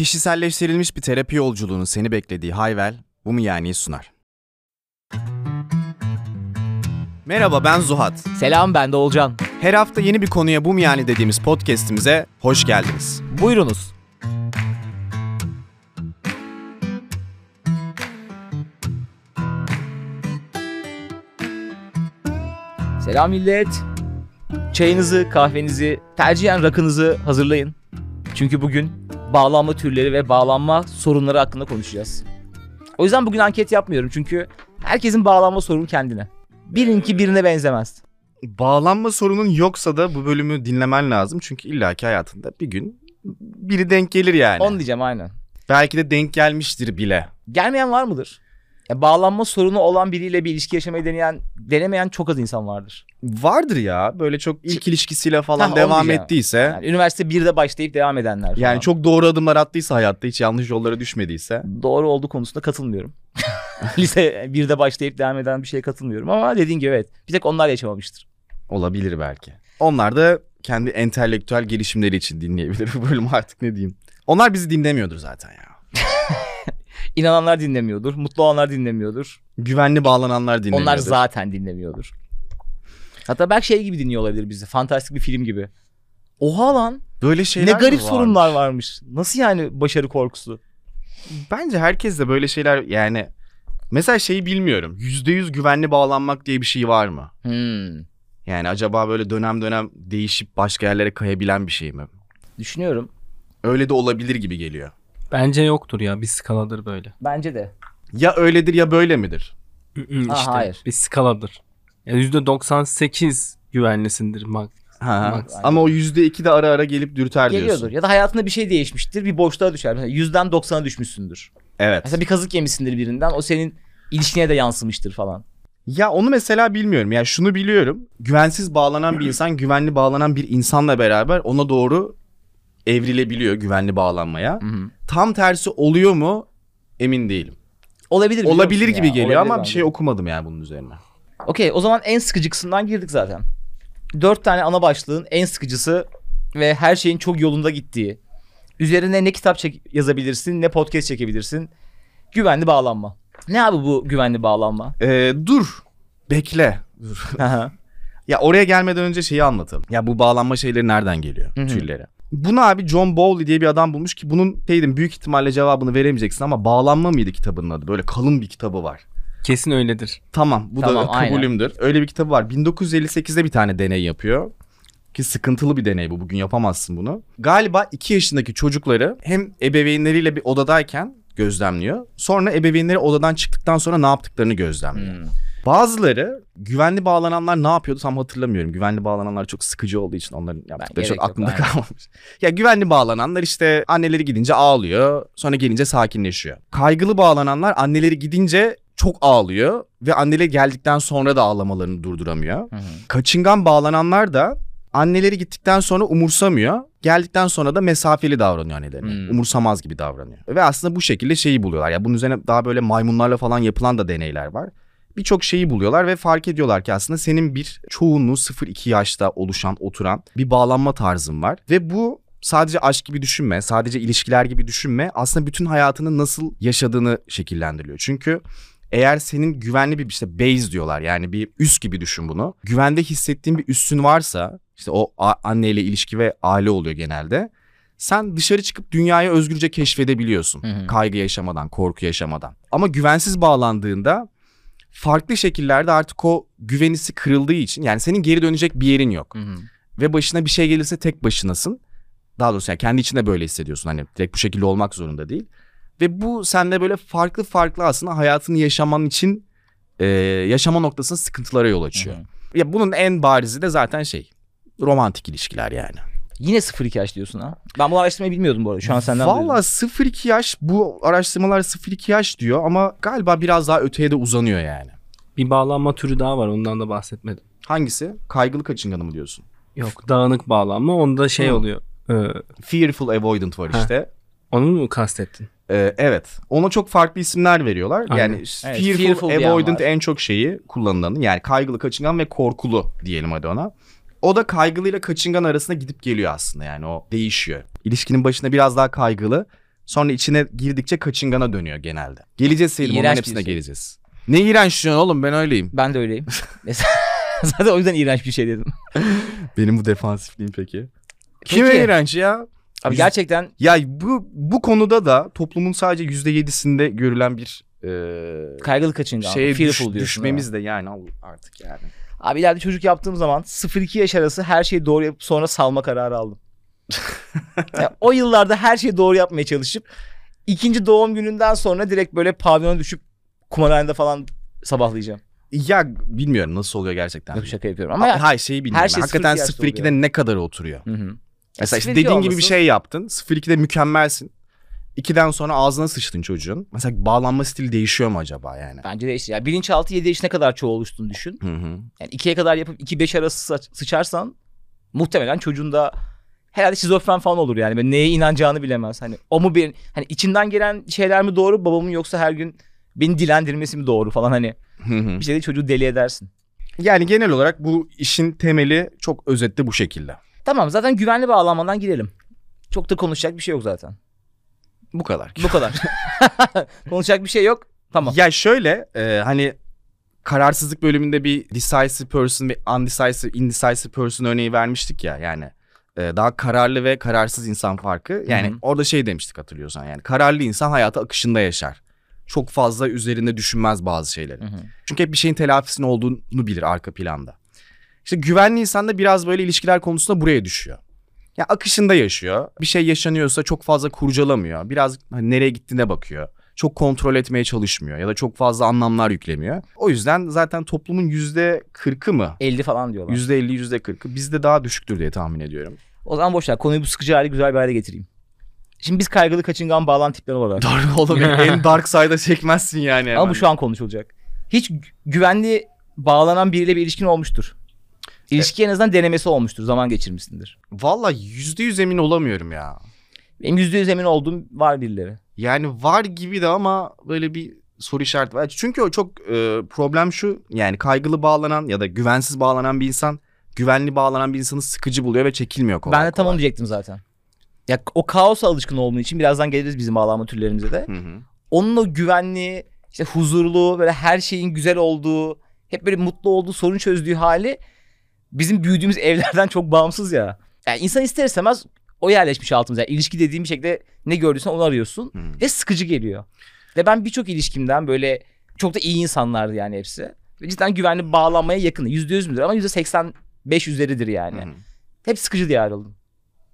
Kişiselleştirilmiş bir terapi yolculuğunun seni beklediği Hayvel, bu mu yani sunar. Merhaba ben Zuhat. Selam ben de Olcan. Her hafta yeni bir konuya bu mu yani dediğimiz podcast'imize hoş geldiniz. Buyurunuz. Selam millet. Çayınızı, kahvenizi, tercihen rakınızı hazırlayın. Çünkü bugün bağlanma türleri ve bağlanma sorunları hakkında konuşacağız. O yüzden bugün anket yapmıyorum çünkü herkesin bağlanma sorunu kendine. Birinki birine benzemez. Bağlanma sorunun yoksa da bu bölümü dinlemen lazım. Çünkü illaki hayatında bir gün biri denk gelir yani. Onu diyeceğim aynen. Belki de denk gelmiştir bile. Gelmeyen var mıdır? Ya bağlanma sorunu olan biriyle bir ilişki yaşamayı deneyen, denemeyen çok az insan vardır. Vardır ya böyle çok ilk ilişkisiyle falan onu devam diyeceğim. ettiyse. Yani üniversite 1'de başlayıp devam edenler falan. Yani çok doğru adımlar attıysa hayatta hiç yanlış yollara düşmediyse. doğru olduğu konusunda katılmıyorum. Lise 1'de başlayıp devam eden bir şeye katılmıyorum ama dediğin gibi evet. Bir tek onlar yaşamamıştır. Olabilir belki. Onlar da kendi entelektüel gelişimleri için dinleyebilir bu bölümü artık ne diyeyim. Onlar bizi dinlemiyordur zaten ya. İnananlar dinlemiyordur, mutlu olanlar dinlemiyordur. Güvenli bağlananlar dinlemiyordur. Onlar zaten dinlemiyordur. Hatta belki şey gibi dinliyor olabilir bizi. Fantastik bir film gibi. Oha lan. Böyle şeyler ne garip varmış? sorunlar varmış. Nasıl yani başarı korkusu? Bence herkes de böyle şeyler yani mesela şeyi bilmiyorum. %100 güvenli bağlanmak diye bir şey var mı? Hmm. Yani acaba böyle dönem dönem değişip başka yerlere kayabilen bir şey mi? Düşünüyorum. Öyle de olabilir gibi geliyor. Bence yoktur ya bir skaladır böyle. Bence de. Ya öyledir ya böyle midir? işte Ha, hayır. bir skaladır. Yani %98 güvenlisindir bak. Ha. Max. Ama o %2 de ara ara gelip dürter Geliyordur. diyorsun. Ya da hayatında bir şey değişmiştir. Bir boşluğa düşer. Mesela yüzden 90'a düşmüşsündür. Evet. Mesela bir kazık yemişsindir birinden. O senin ilişkine de yansımıştır falan. Ya onu mesela bilmiyorum. Ya şunu biliyorum. Güvensiz bağlanan bir insan güvenli bağlanan bir insanla beraber ona doğru evrilebiliyor güvenli bağlanmaya. Tam tersi oluyor mu emin değilim. Olabilir. Olabilir gibi ya? geliyor Olabilir ama bir şey okumadım yani bunun üzerine. Okey o zaman en sıkıcı kısımdan girdik zaten. Dört tane ana başlığın en sıkıcısı ve her şeyin çok yolunda gittiği. Üzerine ne kitap çek yazabilirsin ne podcast çekebilirsin. Güvenli bağlanma. Ne abi bu güvenli bağlanma? Ee, dur. Bekle. Dur. ya oraya gelmeden önce şeyi anlatalım. Ya bu bağlanma şeyleri nereden geliyor? Hı hı. Türleri. Bunu abi John Bowley diye bir adam bulmuş ki bunun şeydim büyük ihtimalle cevabını veremeyeceksin ama bağlanma mıydı kitabının adı? Böyle kalın bir kitabı var. Kesin öyledir. Tamam bu Tamam, da aynen. kabulümdür. Öyle bir kitabı var. 1958'de bir tane deney yapıyor. Ki sıkıntılı bir deney bu. Bugün yapamazsın bunu. Galiba 2 yaşındaki çocukları hem ebeveynleriyle bir odadayken gözlemliyor. Sonra ebeveynleri odadan çıktıktan sonra ne yaptıklarını gözlemliyor. Hmm. Bazıları güvenli bağlananlar ne yapıyordu tam hatırlamıyorum. Güvenli bağlananlar çok sıkıcı olduğu için onların yaptıkları çok yok, aklımda aynen. kalmamış. Ya güvenli bağlananlar işte anneleri gidince ağlıyor. Sonra gelince sakinleşiyor. Kaygılı bağlananlar anneleri gidince çok ağlıyor ve anneleri geldikten sonra da ağlamalarını durduramıyor. Hı hı. Kaçıngan bağlananlar da anneleri gittikten sonra umursamıyor. Geldikten sonra da mesafeli davranıyor annelerine. Hmm. Umursamaz gibi davranıyor. Ve aslında bu şekilde şeyi buluyorlar. Ya bunun üzerine daha böyle maymunlarla falan yapılan da deneyler var. Birçok şeyi buluyorlar ve fark ediyorlar ki aslında senin bir çoğunluğu 0-2 yaşta oluşan, oturan bir bağlanma tarzın var. Ve bu sadece aşk gibi düşünme, sadece ilişkiler gibi düşünme. Aslında bütün hayatını nasıl yaşadığını şekillendiriyor. Çünkü eğer senin güvenli bir işte base diyorlar yani bir üs gibi düşün bunu. Güvende hissettiğin bir üssün varsa işte o anneyle ilişki ve aile oluyor genelde. Sen dışarı çıkıp dünyayı özgürce keşfedebiliyorsun. Hı hı. Kaygı yaşamadan, korku yaşamadan. Ama güvensiz bağlandığında farklı şekillerde artık o güvenisi kırıldığı için yani senin geri dönecek bir yerin yok. Hı hı. Ve başına bir şey gelirse tek başınasın. Daha doğrusu yani kendi içinde böyle hissediyorsun. Hani direkt bu şekilde olmak zorunda değil. Ve bu sende böyle farklı farklı aslında hayatını yaşaman için e, yaşama noktasında sıkıntılara yol açıyor. Hı hı. Ya bunun en barizi de zaten şey romantik ilişkiler yani. Yine 0-2 yaş diyorsun ha. Ben bunu araştırmayı bilmiyordum bu arada. Şu an senden Valla duydum. 0-2 yaş bu araştırmalar 0-2 yaş diyor ama galiba biraz daha öteye de uzanıyor yani. Bir bağlanma türü daha var ondan da bahsetmedim. Hangisi? Kaygılı kaçınganı mı diyorsun? Yok dağınık bağlanma onda şey Hı. oluyor. Ee, Fearful avoidant var Ha. işte. onu mu kastettin? Ee, evet. Ona çok farklı isimler veriyorlar. Aynen. Yani Evet, fearful, fearful avoidant en çok şeyi kullanılanı. Yani kaygılı, kaçıngan ve korkulu diyelim hadi ona. O da kaygılıyla kaçıngan arasında gidip geliyor aslında yani o değişiyor. İlişkinin başında biraz daha kaygılı, Sonra içine girdikçe kaçıngana dönüyor genelde. Geleceğiz Selim İğrenç bir hepsine şey. geleceğiz. Ne iğrenç diyorsun oğlum ben öyleyim. Ben de öyleyim. Mesela zaten o yüzden iğrenç bir şey dedim. Benim bu defansifliğim peki. Peki. Kime iğrenç ya? Abi Yüz- gerçekten Ya bu bu konuda da toplumun sadece %7'sinde görülen bir e, kaygılı kaçıngan. şeye düş- fearful diyorsun. düşmemiz de yani al- artık yani. Abi ileride çocuk yaptığım zaman 0-2 yaş arası her şeyi doğru yapıp sonra salma kararı aldım. Ya o yıllarda her şeyi doğru yapmaya çalışıp ikinci doğum gününden sonra direkt böyle pavyona düşüp kumarhanede falan sabahlayacağım. Ya bilmiyorum nasıl oluyor gerçekten. Yok şaka yapıyorum ama ya. hayır şeyi bilmiyorum. her şey Hakikaten 0-2 yaşta 0-2'de ne kadar oturuyor? Hı hı. Mesela işte 0-2 dediğin gibi bir olması- şey yaptın. 0-2'de mükemmelsin. 2'den sonra ağzına sıçtın çocuğun. Mesela bağlanma stili değişiyor mu acaba yani? Bence değişti. Ya bilinçaltı 7 yaşına kadar çoğu oluştuğunu düşün. Hı hı. Yani 2'ye kadar yapıp 2-5 arası sıç- sıçarsan muhtemelen çocuğun da herhalde şizofren falan olur yani. Neye inanacağını bilemez. Hani o mu benim hani içimden gelen şeyler mi doğru babamın yoksa her gün beni dilendirmesi mi doğru falan hani Hı hı. bir şeyde çocuğu deli edersin. yani genel olarak bu işin temeli çok özetle bu şekilde. Tamam zaten güvenli bağlanmadan girelim. Çok da konuşacak bir şey yok zaten. Bu kadar. Bu kadar. konuşacak bir şey yok. Tamam. Ya şöyle e, hani kararsızlık bölümünde bir decisive person ve undecisive, indecisive person örneği vermiştik ya yani. e, daha kararlı ve kararsız insan farkı. Yani Hı hı. orada şey demiştik hatırlıyorsan yani kararlı insan hayatı akışında yaşar. Çok fazla üzerinde düşünmez bazı şeyleri. Hı hı. Çünkü hep bir şeyin telafisinin olduğunu bilir arka planda. İşte güvenli insan da biraz böyle ilişkiler konusunda buraya düşüyor. Ya akışında yaşıyor. Bir şey yaşanıyorsa çok fazla kurcalamıyor. Biraz hani nereye gittiğine bakıyor. Çok kontrol etmeye çalışmıyor ya da çok fazla anlamlar yüklemiyor. O yüzden zaten toplumun yüzde kırkı mı? 50 falan diyorlar. Yüzde elli, yüzde kırkı bizde daha düşüktür diye tahmin ediyorum. O zaman boş ver. Konuyu bu sıkıcı hale güzel bir hale getireyim. Şimdi biz kaygılı kaçıngan bağlan tipler olarak. Dark oğlum en dark side'a çekmezsin yani. Ama bu şu an konuşulacak. Hiç gü- güvenli bağlanan biriyle bir ilişkin olmuştur. İlişki en azından denemesi olmuştur. Zaman geçirmişsindir. Valla yüzde yüz emin olamıyorum ya. Benim yüzde yüz emin olduğum var birileri. Yani var gibi de ama böyle bir soru işareti var. Çünkü o çok e, problem şu yani kaygılı bağlanan ya da güvensiz bağlanan bir insan güvenli bağlanan bir insanı sıkıcı buluyor ve çekilmiyor kolay ben de kolay. onu diyecektim zaten. Ya o kaosa alışkın olduğun için birazdan geliriz bizim bağlanma türlerimize de. Hı hı. Onun o güvenli, işte huzurlu, böyle her şeyin güzel olduğu, hep böyle mutlu olduğu, sorun çözdüğü hali bizim büyüdüğümüz evlerden çok bağımsız ya. Yani insan ister istemez o yerleşmiş altımıza. Yani ilişki dediğim şekilde ne gördüysen onu arıyorsun Hı. ve sıkıcı geliyor. Ve ben birçok ilişkimden böyle çok da iyi insanlardı yani hepsi. Ve cidden güvenli bağlanmaya yakın. Yüzde yüz müdür ama yüzde seksen beş üzeridir yani. Hı hı. Hep sıkıcı diye ayrıldım.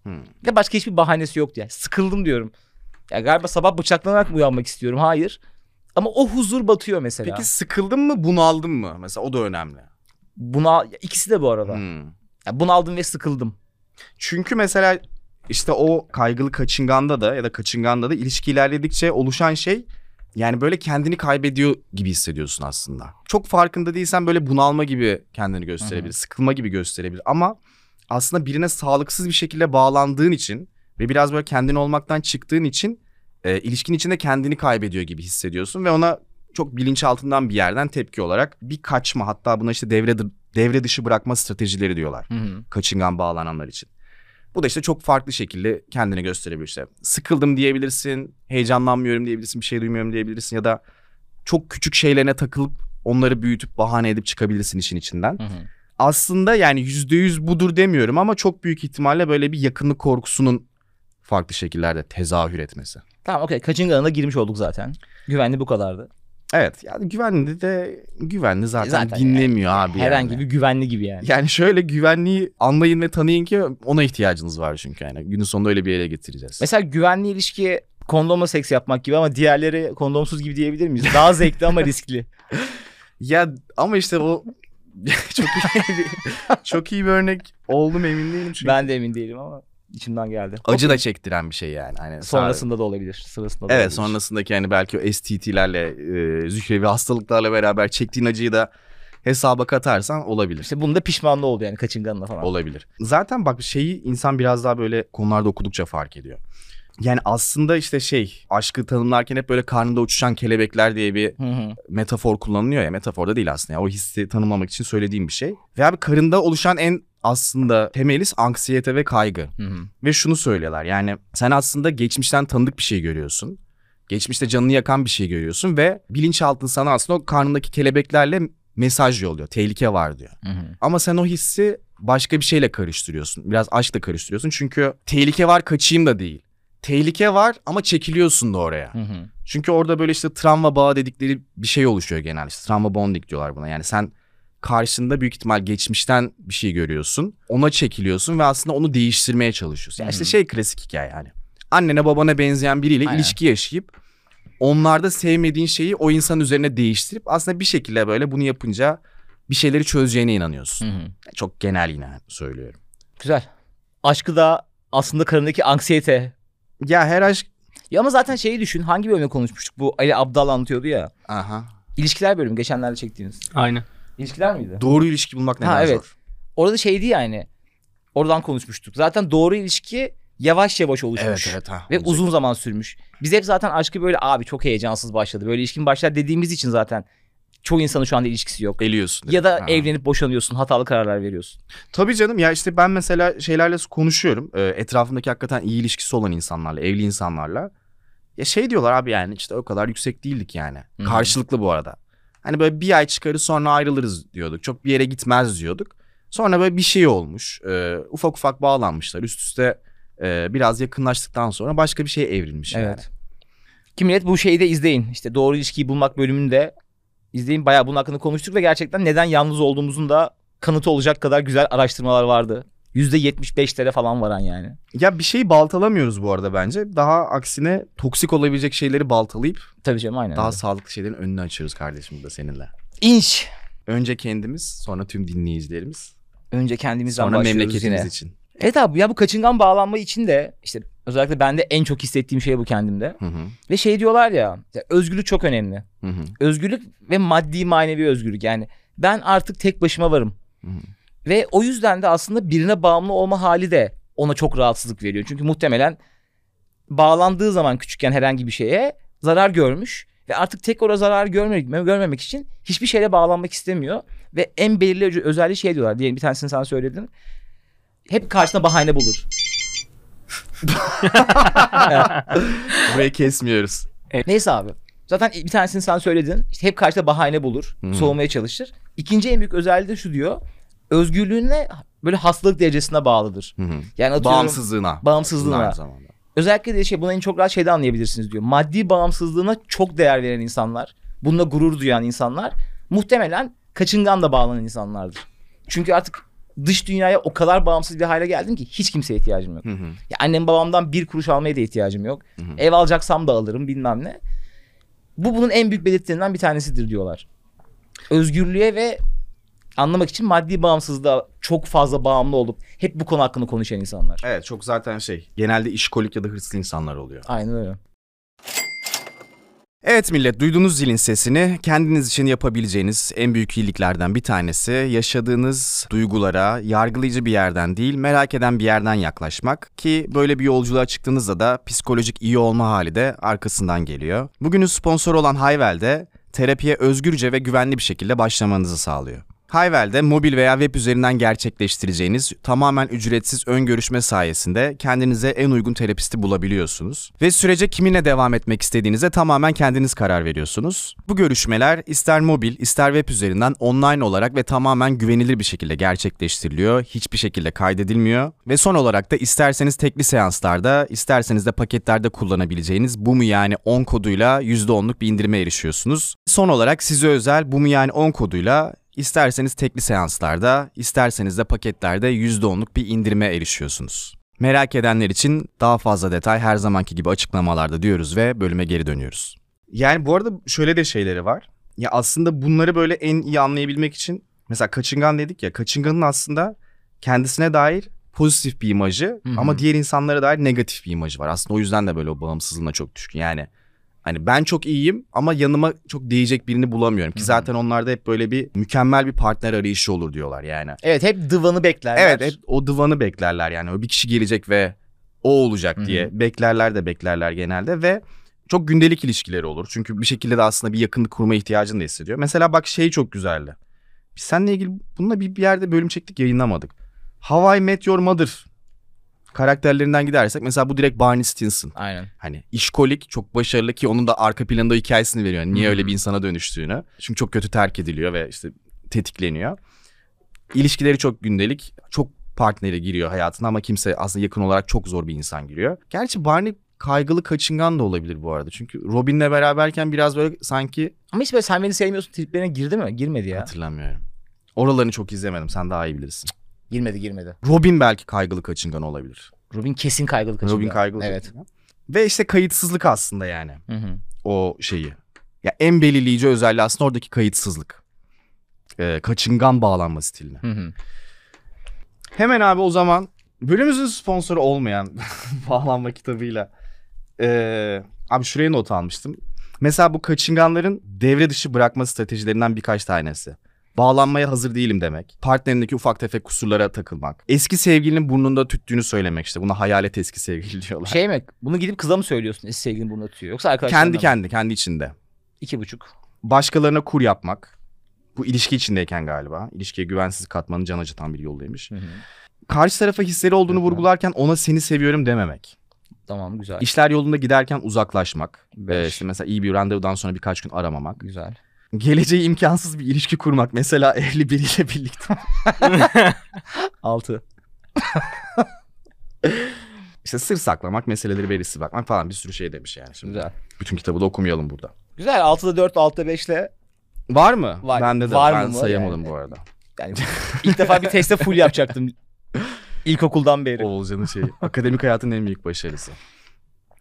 Hı. Ve başka hiçbir bahanesi yoktu yani. Sıkıldım diyorum. Ya galiba sabah bıçaklanarak mı uyanmak istiyorum? Hayır. Ama o huzur batıyor mesela. Peki sıkıldın mı bunaldın mı? Mesela o da önemli. Buna ikisi de bu arada. Hı. Ya bunaldım ve sıkıldım. Çünkü mesela işte o kaygılı kaçınganda da ya da kaçınganda da ilişki ilerledikçe oluşan şey yani böyle kendini kaybediyor gibi hissediyorsun aslında. Çok farkında değilsen böyle bunalma gibi kendini gösterebilir, sıkılma gibi gösterebilir ama aslında birine sağlıksız bir şekilde bağlandığın için ve biraz böyle kendin olmaktan çıktığın için e, ilişkin içinde kendini kaybediyor gibi hissediyorsun ve ona çok bilinçaltından bir yerden tepki olarak bir kaçma hatta buna işte devre devre dışı bırakma stratejileri diyorlar Hı hı. kaçıngan bağlananlar için. Bu da işte çok farklı şekilde kendini gösterebilir işte. Sıkıldım diyebilirsin, heyecanlanmıyorum diyebilirsin, bir şey duymuyorum diyebilirsin ya da çok küçük şeylerine takılıp onları büyütüp bahane edip çıkabilirsin işin içinden. Hı hı. Aslında yani yüzde yüz budur demiyorum ama çok büyük ihtimalle böyle bir yakınlık korkusunun farklı şekillerde tezahür etmesi. Tamam okey. Kaçınganına girmiş olduk zaten. Güvenli bu kadardı. Evet yani güvenli de güvenli zaten, Zaten dinlemiyor abi Herhangi yani. bir güvenli gibi yani. Yani şöyle güvenliği anlayın ve tanıyın ki ona ihtiyacınız var çünkü yani. Günün sonunda öyle bir yere getireceğiz. Mesela güvenli ilişkiye kondomla seks yapmak gibi ama diğerleri kondomsuz gibi diyebilir miyiz? Daha zevkli ama riskli. Ya ama işte o çok iyi bir, çok iyi bir örnek oldum emin değilim çünkü. ben de emin değilim ama içimden geldi. Acı da çektiren bir şey yani. Hani Sonrasında da olabilir. Sırasında da Evet olabilir. sonrasındaki hani belki o STT'lerle, e, zührevi hastalıklarla beraber çektiğin acıyı da hesaba katarsan olabilir. İşte bunun da pişmanlığı oldu yani kaçınganına falan. Olabilir. Zaten bak şeyi insan biraz daha böyle konularda okudukça fark ediyor. Yani aslında işte şey aşkı tanımlarken hep böyle karnında uçuşan kelebekler diye bir Hı hı. metafor kullanılıyor ya. Metafor da değil aslında. ya. o hissi tanımlamak için söylediğim bir şey. Ve abi karında oluşan en aslında temelis anksiyete ve kaygı. Hı hı. Ve şunu söylüyorlar yani sen aslında geçmişten tanıdık bir şey görüyorsun. Geçmişte canını yakan bir şey görüyorsun ve bilinçaltın sana aslında o karnındaki kelebeklerle mesaj yolluyor. Tehlike var diyor. Hı hı. Ama sen o hissi başka bir şeyle karıştırıyorsun. Biraz aşkla karıştırıyorsun. Çünkü tehlike var kaçayım da değil. Tehlike var ama çekiliyorsun da oraya. Hı hı. Çünkü orada böyle işte travma bağı dedikleri bir şey oluşuyor genelde. İşte travma bonding diyorlar buna. Yani sen karşında büyük ihtimal geçmişten bir şey görüyorsun. Ona çekiliyorsun ve aslında onu değiştirmeye çalışıyorsun. Yani işte Hı şey klasik hikaye yani. Annene babana benzeyen biriyle Aynen. ilişki yaşayıp onlarda sevmediğin şeyi o insan üzerine değiştirip aslında bir şekilde böyle bunu yapınca bir şeyleri çözeceğine inanıyorsun. Hı hı. Çok genel yine söylüyorum. Güzel. Aşkı da aslında karındaki anksiyete. Ya her aşk... Ya ama zaten şeyi düşün. Hangi bölümde konuşmuştuk? Bu Ali Abdal anlatıyordu ya. Aha. İlişkiler bölümü geçenlerde çektiğiniz. Aynen. İlişkiler miydi? Doğru ilişki bulmak neden Ha, evet. zor? Orada şeydi yani. Oradan konuşmuştuk. Zaten doğru ilişki yavaş yavaş Evet oluşmuş. evet. Ha, Ve olacak. uzun zaman sürmüş. Biz hep zaten aşkı böyle abi çok heyecansız başladı. Böyle ilişkin başlar dediğimiz için zaten çoğu insanın şu anda ilişkisi yok. Eliyorsun. Ya da Ha. evlenip boşanıyorsun, hatalı kararlar veriyorsun. Tabii canım ya işte ben mesela şeylerle konuşuyorum. Ee, etrafımdaki hakikaten iyi ilişkisi olan insanlarla, evli insanlarla. Ya şey diyorlar abi yani işte o kadar yüksek değildik yani. Hı hı. Karşılıklı bu arada. Hani böyle bir ay çıkarız sonra ayrılırız diyorduk. Çok bir yere gitmez diyorduk. Sonra böyle bir şey olmuş. Ee, ufak ufak bağlanmışlar. Üst üste e, biraz yakınlaştıktan sonra başka bir şeye evrilmiş yani. Evet. Ki millet bu şeyi de izleyin. İşte doğru ilişkiyi bulmak bölümünde izleyin. Bayağı bunun hakkında konuştuk ve gerçekten neden yalnız olduğumuzun da kanıtı olacak kadar güzel araştırmalar vardı. %75'lere falan varan yani. Ya bir şeyi baltalamıyoruz bu arada bence. Daha aksine toksik olabilecek şeyleri baltalayıp Tabii canım aynen. daha öyle. sağlıklı şeylerin önünü açıyoruz kardeşim burada seninle. İnç. Önce kendimiz, sonra tüm dinleyicilerimiz, Önce kendimizden sonra başlıyoruz memleketimiz yine. için. Evet abi ya bu kaçıngan bağlanma için de işte özellikle bende en çok hissettiğim şey bu kendimde. Hı hı. Ve şey diyorlar ya, ya özgürlük çok önemli. Hı hı. Özgürlük ve maddi manevi özgürlük yani. Ben artık tek başıma varım. Hı hı. Ve o yüzden de aslında birine bağımlı olma hali de ona çok rahatsızlık veriyor. Çünkü muhtemelen bağlandığı zaman küçükken herhangi bir şeye zarar görmüş ve artık tek ona zarar görmemek, görmemek için hiçbir şeyle bağlanmak istemiyor. Ve en belirleyici özelliği şey diyorlar. Diyelim bir tanesini sen söyledin. Hep karşına bahane bulur. Burayı kesmiyoruz. Neyse abi. Zaten bir tanesini sen söyledin. İşte hep karşıda bahane bulur. Hı. Soğumaya çalışır. İkinci en büyük özelliği de şu diyor. Özgürlüğüne böyle hastalık derecesine bağlıdır. Hı hı. Yani atıyorum, Bağımsızlığına. Bağımsızlığına. Aynı zamanda. Özellikle de şey bunu en çok rahat şeyde anlayabilirsiniz diyor. Maddi bağımsızlığına çok değer veren insanlar, bununla gurur duyan insanlar muhtemelen kaçıngan da bağlanan insanlardır. Çünkü artık dış dünyaya o kadar bağımsız bir hale geldim ki hiç kimseye ihtiyacım yok. Hı hı. Ya annem babamdan bir kuruş almaya da ihtiyacım yok. Hı hı. Ev alacaksam da alırım bilmem ne. Bu bunun en büyük belirtilerinden bir tanesidir diyorlar. Özgürlüğe ve anlamak için maddi bağımsızlığa çok fazla bağımlı olup hep bu konu hakkında konuşan insanlar. Evet çok zaten şey genelde işkolik ya da hırslı insanlar oluyor. Aynen öyle. Evet millet duyduğunuz zilin sesini kendiniz için yapabileceğiniz en büyük iyiliklerden bir tanesi yaşadığınız duygulara yargılayıcı bir yerden değil merak eden bir yerden yaklaşmak ki böyle bir yolculuğa çıktığınızda da psikolojik iyi olma hali de arkasından geliyor. Bugünün sponsoru olan Hayvel de terapiye özgürce ve güvenli bir şekilde başlamanızı sağlıyor. Hayvel'de mobil veya web üzerinden gerçekleştireceğiniz tamamen ücretsiz ön görüşme sayesinde kendinize en uygun terapisti bulabiliyorsunuz. Ve sürece kiminle devam etmek istediğinize tamamen kendiniz karar veriyorsunuz. Bu görüşmeler ister mobil ister web üzerinden online olarak ve tamamen güvenilir bir şekilde gerçekleştiriliyor. Hiçbir şekilde kaydedilmiyor. Ve son olarak da isterseniz tekli seanslarda isterseniz de paketlerde kullanabileceğiniz bu mu yani 10 koduyla %10'luk bir indirime erişiyorsunuz. Son olarak size özel bu mu yani 10 koduyla İsterseniz tekli seanslarda, isterseniz de paketlerde %10'luk bir indirime erişiyorsunuz. Merak edenler için daha fazla detay her zamanki gibi açıklamalarda diyoruz ve bölüme geri dönüyoruz. Yani bu arada şöyle de şeyleri var. Ya aslında bunları böyle en iyi anlayabilmek için mesela kaçıngan dedik ya kaçınganın aslında kendisine dair pozitif bir imajı Hı hı. ama diğer insanlara dair negatif bir imajı var. Aslında o yüzden de böyle o bağımsızlığına çok düşkün. Yani hani ben çok iyiyim ama yanıma çok değecek birini bulamıyorum ki zaten onlarda hep böyle bir mükemmel bir partner arayışı olur diyorlar yani. Evet hep dıvanı beklerler. Evet hep o divanı beklerler yani. O bir kişi gelecek ve o olacak diye beklerler de beklerler genelde ve çok gündelik ilişkileri olur. Çünkü bir şekilde de aslında bir yakınlık kurma ihtiyacını da hissediyor. Mesela bak şey çok güzeldi. Biz seninle ilgili bununla bir, bir yerde bölüm çektik yayınlamadık. How I Met Your Mother karakterlerinden gidersek mesela bu direkt Barney Stinson. Aynen. Hani işkolik çok başarılı ki onun da arka planında hikayesini veriyor. Yani niye Hı. öyle bir insana dönüştüğünü. Çünkü çok kötü terk ediliyor ve işte tetikleniyor. İlişkileri çok gündelik. Çok partneri giriyor hayatına ama kimse aslında yakın olarak çok zor bir insan giriyor. Gerçi Barney kaygılı kaçıngan da olabilir bu arada. Çünkü Robin'le beraberken biraz böyle sanki Ama hiç böyle sen beni sevmiyorsun triplerine girdi mi? Girmedi ya. hatırlamıyorum. Oralarını çok izlemedim. Sen daha iyi bilirsin. Girmedi girmedi. Robin belki kaygılı kaçıngan olabilir. Robin kesin kaygılı kaçırdı. Robin kaygılı Evet. kaçıngan. Ve işte kayıtsızlık aslında yani. Hı hı. o şeyi. Ya en belirleyici özelliği aslında oradaki kayıtsızlık. Ee, kaçıngan bağlanma stiline. Hı hı. Hemen abi o zaman bölümümüzün sponsoru olmayan bağlanma kitabıyla. Ee, abi şuraya not almıştım. Mesela bu kaçınganların devre dışı bırakma stratejilerinden birkaç tanesi. Bağlanmaya hazır değilim demek. Partnerindeki ufak tefek kusurlara takılmak. Eski sevgilinin burnunda tüttüğünü söylemek işte. Buna hayalet eski sevgili diyorlar. Şey mi? Bunu gidip kıza mı söylüyorsun? Eski sevgilin bunu atıyor. Yoksa arkadaşlarına kendi mı? kendi kendi içinde. İki buçuk. başkalarına kur yapmak. Bu ilişki içindeyken galiba. İlişkiye güvensiz katmanın can acıtan bir yoldaymış. Hı hı. Karşı tarafa hisleri olduğunu Hı hı. vurgularken ona seni seviyorum dememek. Tamam güzel. İşler yolunda giderken uzaklaşmak. Beş. Ee, işte mesela iyi bir randevudan sonra birkaç gün aramamak. Güzel. Geleceği imkansız bir ilişki kurmak. Mesela evli biriyle birlikte. Altı. İşte sır saklamak, meseleleri belirsiz bakmak falan bir sürü şey demiş yani. Şimdi Güzel. bütün kitabı da okumayalım burada. Güzel. Altıda dört, altıda beşle. Var mı? Var. Bende de Var ben mı mı? sayamadım bu arada. Yani ilk defa bir teste full yapacaktım. İlkokuldan beri. Oğulcan'ın şeyi. Akademik hayatın en büyük başarısı.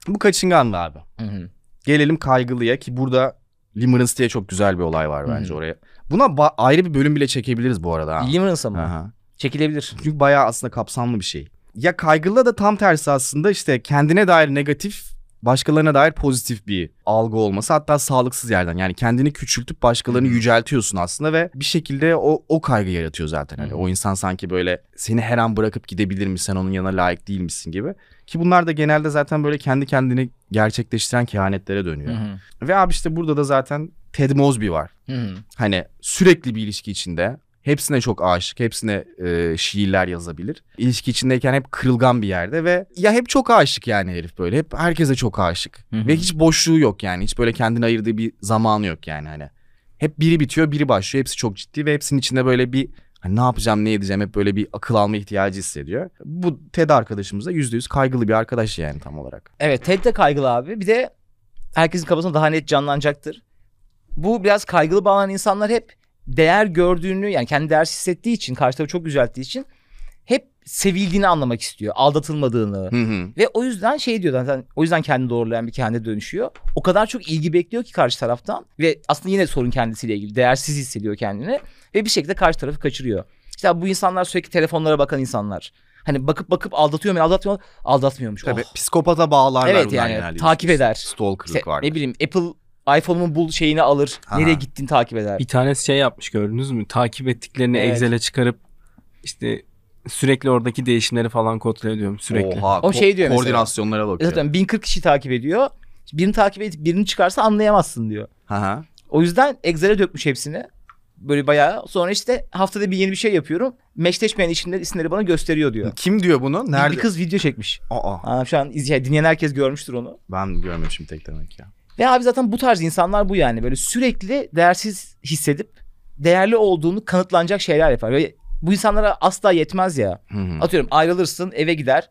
Bu kaçınganlı abi. Hı hı. Gelelim kaygılıya ki burada Limerence diye çok güzel bir olay var bence Hı hı. oraya. Buna ayrı bir bölüm bile çekebiliriz bu arada. ha. Limerence'a mı? Aha. Çekilebilir. Çünkü bayağı aslında kapsamlı bir şey. Ya kaygılı da tam tersi aslında işte kendine dair negatif, başkalarına dair pozitif bir algı olması. Hatta sağlıksız yerden yani kendini küçültüp başkalarını yüceltiyorsun aslında ve bir şekilde o, o kaygı yaratıyor zaten. Hani o insan sanki böyle seni her an bırakıp gidebilir mi sen onun yanına layık değil misin gibi. Ki bunlar da genelde zaten böyle kendi kendini gerçekleştiren kehanetlere dönüyor. Hı hı. Ve abi işte burada da zaten Ted Mosby var. Hı hı. Hani sürekli bir ilişki içinde. Hepsine çok aşık, hepsine e, şiirler yazabilir. İlişki içindeyken hep kırılgan bir yerde ve ya hep çok aşık yani herif böyle. Hep herkese çok aşık. Hı hı. Ve hiç boşluğu yok yani. Hiç böyle kendine ayırdığı bir zamanı yok yani hani. Hep biri bitiyor, biri başlıyor. Hepsi çok ciddi ve hepsinin içinde böyle bir hani ne yapacağım, ne edeceğim hep böyle bir akıl alma ihtiyacı hissediyor. Bu Ted arkadaşımız da %100 kaygılı bir arkadaş yani tam olarak. Evet Ted de kaygılı abi. Bir de herkesin kafasında daha net canlanacaktır. Bu biraz kaygılı bağlanan insanlar hep değer gördüğünü yani kendi değersiz hissettiği için karşı tarafı çok yücelttiği için hep sevildiğini anlamak istiyor. Aldatılmadığını. Hı hı. Ve o yüzden şey diyor zaten o yüzden kendini doğrulayan bir kendi dönüşüyor. O kadar çok ilgi bekliyor ki karşı taraftan ve aslında yine sorun kendisiyle ilgili. Değersiz hissediyor kendini ve bir şekilde karşı tarafı kaçırıyor. İşte bu insanlar sürekli telefonlara bakan insanlar. Hani bakıp bakıp aldatıyor mu aldatmıyor mu? Aldatmıyormuş. Tabii Oh. psikopata bağlarlar Evet yani genelde. takip eder. Stalkerlık İşte var. ne bileyim Apple iPhone'umun bul şeyini alır. Aha. Nereye gittiğini takip eder. Bir tanesi şey yapmış gördünüz mü? Takip ettiklerini Evet. Excel'e çıkarıp işte sürekli oradaki değişimleri falan kontrol ediyorum sürekli. Oha, O şey diyor mesela. Koordinasyonlara bakıyor. Zaten 1040 kişi takip ediyor. Birini takip edip birini çıkarsa anlayamazsın diyor. Hı. O yüzden Excel'e dökmüş hepsini. Böyle bayağı. Sonra işte haftada bir yeni bir şey yapıyorum. Meşleşmeyen isimleri, isimleri bana gösteriyor diyor. Kim diyor bunu? Bir- Nerede? Bir kız video çekmiş. Aa, Aa, şu an izleyen, dinleyen herkes görmüştür onu. ben görmemişim tek demek ya. Ve abi zaten bu tarz insanlar bu yani. Böyle sürekli değersiz hissedip değerli olduğunu kanıtlanacak şeyler yapar. Ve bu insanlara asla yetmez ya. Hı hı. Atıyorum ayrılırsın eve gider.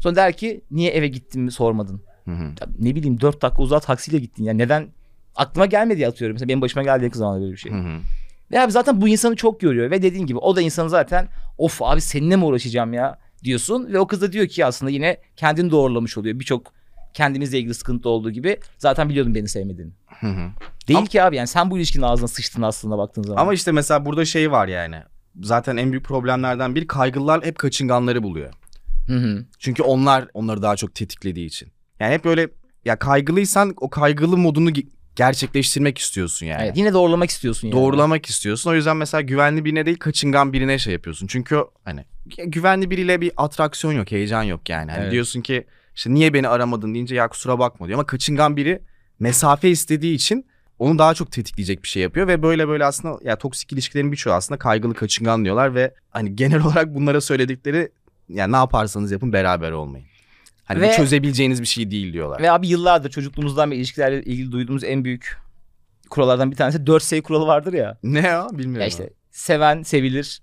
Sonra der ki niye eve gittin mi sormadın. Hı hı. Ya ne bileyim 4 dakika uzağa taksiyle gittin ya. Neden? Aklıma gelmedi ya atıyorum. Mesela benim başıma geldi yakın zamanda böyle bir şey. Hı hı. Ve abi zaten bu insanı çok görüyor. Ve dediğin gibi o da insanı zaten of abi seninle mi uğraşacağım ya diyorsun. Ve o kız da diyor ki aslında yine kendini doğrulamış oluyor. Birçok kendimizle ilgili sıkıntı olduğu gibi zaten biliyordum beni sevmediğini. Hı hı. Değil Ama- ki abi yani sen bu ilişkinin ağzına sıçtın aslında baktığın zaman. Ama işte mesela burada şey var yani. Zaten en büyük problemlerden biri kaygılılar hep kaçınganları buluyor. Hı hı. Çünkü onlar onları daha çok tetiklediği için. Yani hep böyle ya kaygılıysan o kaygılı modunu gerçekleştirmek istiyorsun yani. Evet, yine doğrulamak istiyorsun yani. Doğrulamak istiyorsun. O yüzden mesela güvenli birine değil kaçıngan birine şey yapıyorsun. Çünkü hani güvenli biriyle bir atraksiyon yok, heyecan yok yani. Hani Evet. diyorsun ki işte niye beni aramadın deyince ya kusura bakma diyor. Ama kaçıngan biri mesafe istediği için onu daha çok tetikleyecek bir şey yapıyor ve böyle böyle aslında ya toksik ilişkilerin birçoğu aslında kaygılı kaçıngan diyorlar ve hani genel olarak bunlara söyledikleri yani ne yaparsanız yapın beraber olmayın. Hani Ve- bu çözebileceğiniz bir şey değil diyorlar. Ve abi yıllardır çocukluğumuzdan beri ilişkilerle ilgili duyduğumuz en büyük kurallardan bir tanesi 4S kuralı vardır ya. Ne ya bilmiyorum. Ya işte seven sevilir.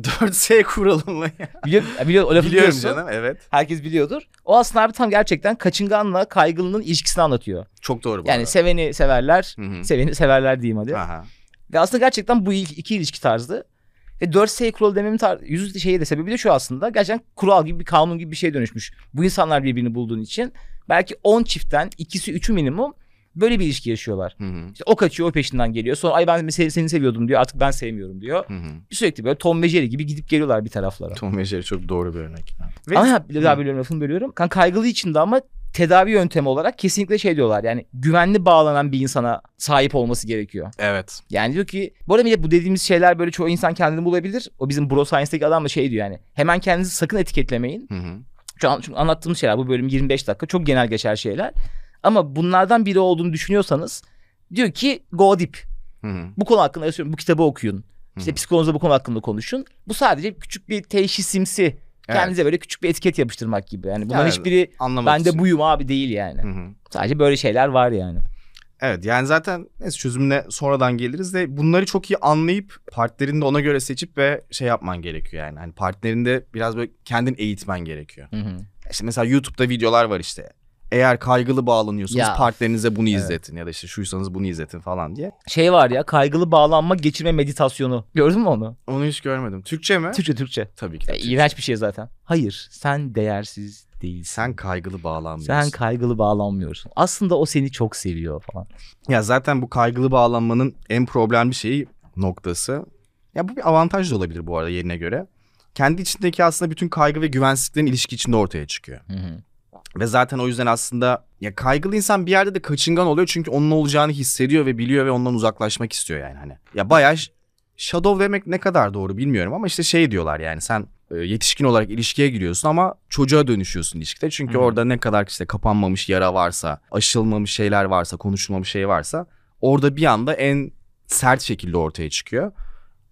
4S kuralı mı ya? Biliyor, biliyor, o lafı Biliyorum biliyorsun. canım evet. Herkes biliyordur. O aslında abi tam gerçekten kaçınganla kaygılının ilişkisini anlatıyor. Çok doğru bu Yani arada. seveni severler, Hı hı. seveni severler diyeyim hadi. Aha. Ve aslında gerçekten bu ilk, iki ilişki tarzı. Ve 4S kuralı dememin tar- yüzü şeyi de sebebi de şu aslında. Gerçekten kural gibi bir kanun gibi bir şey dönüşmüş. Bu insanlar birbirini bulduğun için belki 10 çiftten ikisi üçü minimum böyle bir ilişki yaşıyorlar. Hı hı. İşte o kaçıyor o peşinden geliyor. Sonra ay ben seni, seni seviyordum diyor artık ben sevmiyorum diyor. Hı hı. Sürekli böyle Tom ve Jerry gibi gidip geliyorlar bir taraflara. Tom ve Jerry çok doğru bir örnek. Ve Ama ya, bir daha bölüyorum lafını bölüyorum. Kan kaygılı içinde ama tedavi yöntemi olarak kesinlikle şey diyorlar. Yani güvenli bağlanan bir insana sahip olması gerekiyor. evet. Yani diyor ki bu arada bu dediğimiz şeyler böyle çoğu insan kendini bulabilir. O bizim Bro Science'daki adam da şey diyor yani. Hemen kendinizi sakın etiketlemeyin. Hı hı. Şu an çünkü anlattığımız şeyler bu bölüm 25 dakika çok genel geçer şeyler. Ama bunlardan biri olduğunu düşünüyorsanız diyor ki go deep. Hı hı. Bu konu hakkında yazıyorum. Bu kitabı okuyun. İşte Hı. psikolojide bu konu hakkında konuşun. Bu sadece küçük bir teşhisimsi. Kendinize böyle küçük bir etiket yapıştırmak gibi. Yani bunların Yani hiçbiri Anlamak ben de için. buyum abi değil yani. Hı hı. Sadece böyle şeyler var yani. Evet yani zaten neyse çözümüne sonradan geliriz de bunları çok iyi anlayıp partnerini de ona göre seçip ve şey yapman gerekiyor yani. Hani partnerinde biraz böyle kendin eğitmen gerekiyor. Hı hı. İşte mesela YouTube'da videolar var işte. Eğer kaygılı bağlanıyorsanız Ya. partnerinize bunu Evet. izletin ya da işte şuysanız bunu izletin falan diye. Şey var ya kaygılı bağlanma geçirme meditasyonu. Gördün mü onu? Onu hiç görmedim. Türkçe mi? Türkçe Türkçe. Tabii ki. Ya, Türkçe. iğrenç bir şey zaten. Hayır sen değersiz değilsin. Sen kaygılı bağlanmıyorsun. Sen kaygılı bağlanmıyorsun. Aslında o seni çok seviyor falan. Ya zaten bu kaygılı bağlanmanın en problemli şeyi noktası. Ya bu bir avantaj da olabilir bu arada yerine göre. Kendi içindeki aslında bütün kaygı ve güvensizliklerin ilişki içinde ortaya çıkıyor. Hı hı. Ve zaten o yüzden aslında ya kaygılı insan bir yerde de kaçıngan oluyor çünkü onun olacağını hissediyor ve biliyor ve ondan uzaklaşmak istiyor yani hani. Ya bayağı shadow demek ne kadar doğru bilmiyorum ama işte şey diyorlar yani sen e, yetişkin olarak ilişkiye giriyorsun ama çocuğa dönüşüyorsun ilişkide. Çünkü hı. orada ne kadar işte kapanmamış yara varsa, aşılmamış şeyler varsa, konuşulmamış şey varsa orada bir anda en sert şekilde ortaya çıkıyor.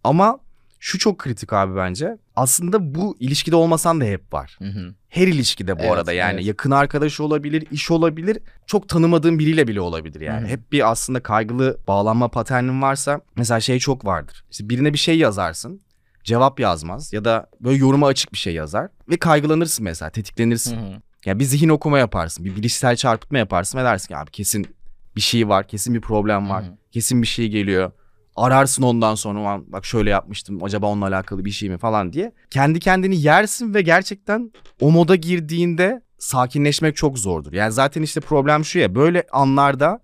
Ama şu çok kritik abi bence. Aslında bu ilişkide olmasan da hep var. Hı hı. Her ilişkide bu Evet, arada yani evet. yakın arkadaş olabilir, iş olabilir, çok tanımadığın biriyle bile olabilir yani. Hı hı. Hep bir aslında kaygılı bağlanma paternin varsa mesela şey çok vardır. İşte birine bir şey yazarsın, cevap yazmaz ya da böyle yoruma açık bir şey yazar ve kaygılanırsın mesela, tetiklenirsin. Hı hı. Ya bir zihin okuma yaparsın, bir bilişsel çarpıtma yaparsın ve dersin ki abi kesin bir şey var, kesin bir problem var, Hı hı. kesin bir şey geliyor. Ararsın ondan sonra "Ulan bak şöyle yapmıştım acaba onunla alakalı bir şey mi falan diye. Kendi kendini yersin ve gerçekten o moda girdiğinde sakinleşmek çok zordur. Yani zaten işte problem şu ya böyle anlarda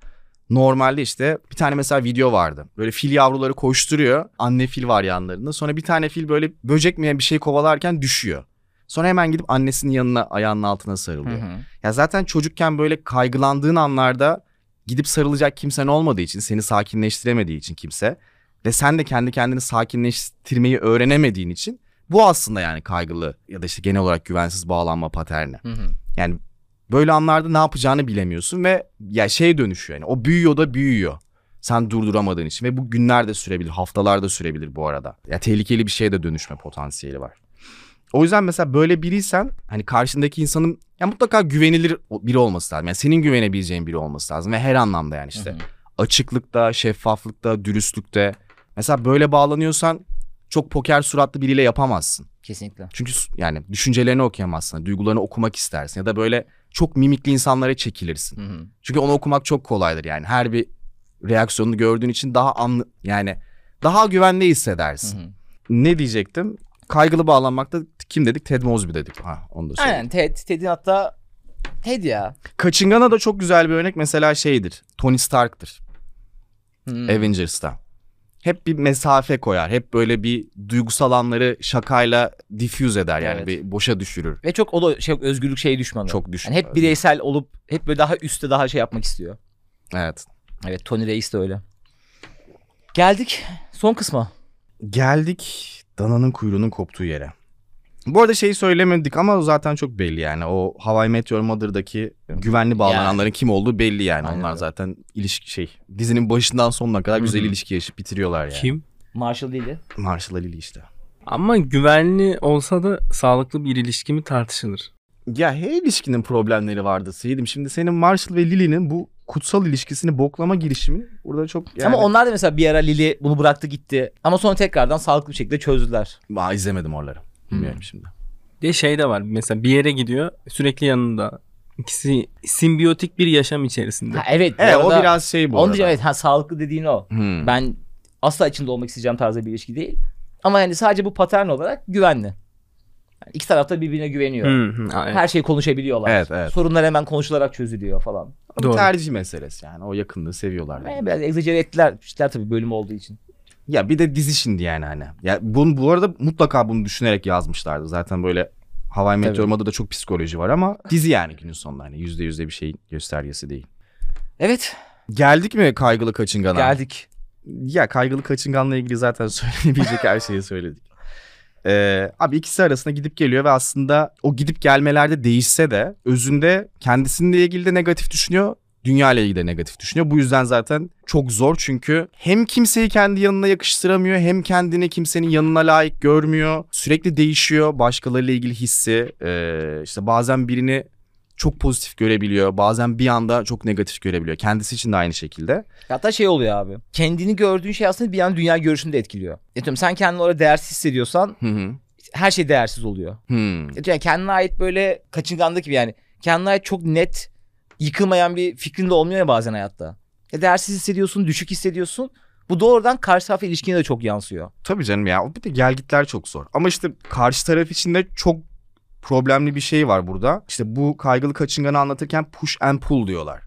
normalde işte bir tane mesela video vardı. Böyle fil yavruları koşturuyor. Anne fil var yanlarında. Sonra bir tane fil böyle böcek mi bir şey kovalarken düşüyor. Sonra hemen gidip annesinin yanına ayağının altına Hı sarılıyor. hı. Ya zaten çocukken böyle kaygılandığın anlarda gidip sarılacak kimsen olmadığı için, seni sakinleştiremediği için kimse ve sen de kendi kendini sakinleştirmeyi öğrenemediğin için bu aslında yani kaygılı ya da işte genel olarak güvensiz bağlanma paterni. Hı hı. Yani böyle anlarda ne yapacağını bilemiyorsun ve ya şey dönüşüyor yani o büyüyor da büyüyor. Sen durduramadığın için ve bu günler de sürebilir, haftalar da sürebilir bu arada. Ya tehlikeli bir şeye de dönüşme potansiyeli var. O yüzden mesela böyle biriysen hani karşındaki insanın ya mutlaka güvenilir biri olması lazım. Yani senin güvenebileceğin biri olması lazım ve her anlamda yani işte Hı hı. açıklıkta, şeffaflıkta, dürüstlükte. Mesela böyle bağlanıyorsan çok poker suratlı biriyle yapamazsın. Kesinlikle. Çünkü yani düşüncelerini okuyamazsın, duygularını okumak istersin ya da böyle çok mimikli insanlara çekilirsin. Hı hı. Çünkü onu okumak çok kolaydır yani. Her bir reaksiyonunu gördüğün için daha anlı yani daha güvende Hı hissedersin. hı. Ne diyecektim? Kaygılı bağlanmakta kim dedik? Ted Mosby dedik. Ha, onu da söyleyeyim. Aynen Ted. Ted'in hatta Ted ya. Kaçıngan'a da çok güzel bir örnek mesela şeydir. Tony Stark'tır. Hı. Avengers'ta. Hep bir mesafe koyar. Hep böyle bir duygusal anları şakayla diffuse eder yani Evet. bir boşa düşürür. Ve çok o da şey özgürlük şeyi düşmanı. Çok düşün. Yani hep bireysel olup hep böyle daha üstte daha şey yapmak istiyor. Evet. Evet Tony Reis de öyle. Geldik son kısma. Geldik dananın kuyruğunun koptuğu yere. Bu arada şeyi söylemedik ama zaten çok belli yani. O Hawaii Meteor Mother'daki güvenli bağlananların kim olduğu belli yani. Aynen Onlar öyle. zaten ilişki şey dizinin başından sonuna kadar güzel ilişki yaşayıp bitiriyorlar yani. Kim? Marshall değildi. Marshall Lily işte. Ama güvenli olsa da sağlıklı bir ilişki mi tartışılır. Ya her ilişkinin problemleri vardı Seydim. Şimdi senin Marshall ve Lily'nin bu kutsal ilişkisini boklama girişimin burada çok yani... Ama onlar da mesela bir ara Lily bunu bıraktı gitti. Ama sonra tekrardan sağlıklı bir şekilde çözdüler. Aa, izlemedim oraları. Bilmiyorum şimdi. Bir de şey de var mesela bir yere gidiyor sürekli yanında. İkisi simbiyotik bir yaşam içerisinde. Ha, evet. bu Evet o arada- biraz şey bu arada. için evet ha, sağlıklı dediğin o. Hmm. Ben asla içinde olmak isteyeceğim tarzda bir ilişki değil. Ama yani sadece bu patern olarak güvenli. Yani iki taraf da birbirine güveniyor. Hı, ha, evet. Her şeyi konuşabiliyorlar. Evet, evet. Sorunlar hemen konuşularak çözülüyor falan. Bu Doğru. tercih meselesi yani. O yakınlığı seviyorlar. Yani biraz egzajere ettiler. İşler tabii bölüm olduğu için. Ya bir de dizi şimdi yani hani. Ya bunu bu arada mutlaka bunu düşünerek yazmışlardı. Zaten böyle Hawaii Meteor. Mother'da çok psikoloji var ama dizi yani günün sonunda hani yüzde yüzde bir şeyin göstergesi değil. Evet Geldik mi kaygılı kaçıngana? geldik. Ya kaygılı kaçınganla ilgili zaten söylenebilecek her şeyi söyledik. Ee, abi ikisi arasında gidip geliyor ve aslında o gidip gelmelerde değişse de özünde kendisininle ilgili de negatif düşünüyor. Dünya ile ilgili de negatif düşünüyor. Bu yüzden zaten çok zor çünkü hem kimseyi kendi yanına yakıştıramıyor hem kendini kimsenin yanına layık görmüyor. Sürekli değişiyor başkalarıyla ilgili hissi. Ee, işte bazen birini çok pozitif görebiliyor. Bazen bir anda çok negatif görebiliyor. Kendisi için de aynı şekilde. Hatta şey oluyor abi. Kendini gördüğün şey aslında bir an dünya görüşünü de etkiliyor. Atıyorum sen kendini orada değersiz hissediyorsan Hı hı. her şey değersiz oluyor. Hmm. Yani kendine ait böyle kaçıngandaki gibi yani kendine ait çok net yıkılmayan bir fikrin de olmuyor ya bazen hayatta. Ya değersiz hissediyorsun, düşük hissediyorsun. Bu doğrudan karşı tarafla ilişkine de çok yansıyor. Tabii canım ya. Bir de gelgitler çok zor. Ama işte karşı taraf için de çok problemli bir şey var burada. İşte bu kaygılı kaçınganı anlatırken push and pull diyorlar.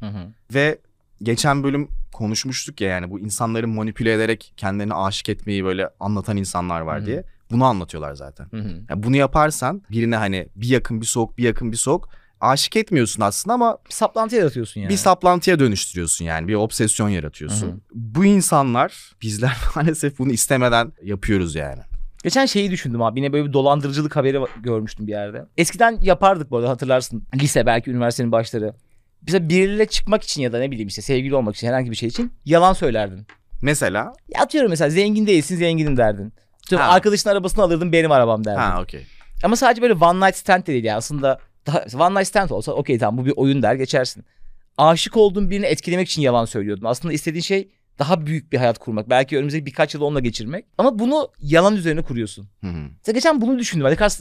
Ve geçen bölüm konuşmuştuk ya yani bu insanları manipüle ederek kendilerini aşık etmeyi böyle anlatan insanlar var Hı hı. diye. Bunu anlatıyorlar zaten. Yani bunu yaparsan birine hani bir yakın bir soğuk bir yakın bir soğuk aşık etmiyorsun aslında ama Bir saplantı yaratıyorsun yani. bir saplantıya dönüştürüyorsun yani bir obsesyon yaratıyorsun. Hı hı. Bu insanlar bizler maalesef bunu istemeden yapıyoruz yani. Geçen şeyi düşündüm abi. Yine böyle bir dolandırıcılık haberi görmüştüm bir yerde. Eskiden yapardık bu arada hatırlarsın. Lise belki üniversitenin başları. Bize birileriyle çıkmak için ya da ne bileyim işte sevgili olmak için herhangi bir şey için yalan söylerdin. Mesela Ya atıyorum mesela zengin değilsin zenginim derdin. Atıyorum, arkadaşın arabasını alırdın benim arabam derdin. ha okey. Ama sadece böyle one night stand de değil yani aslında daha, one night stand olsa okey tamam bu bir oyun der geçersin. Aşık olduğun birini etkilemek için yalan söylüyordun. Aslında istediğin şey daha büyük bir hayat kurmak. Belki önümüzdeki birkaç yıl onunla geçirmek. Ama bunu yalan üzerine kuruyorsun. Hı hı. Geçen bunu düşündüm. Ne kadar,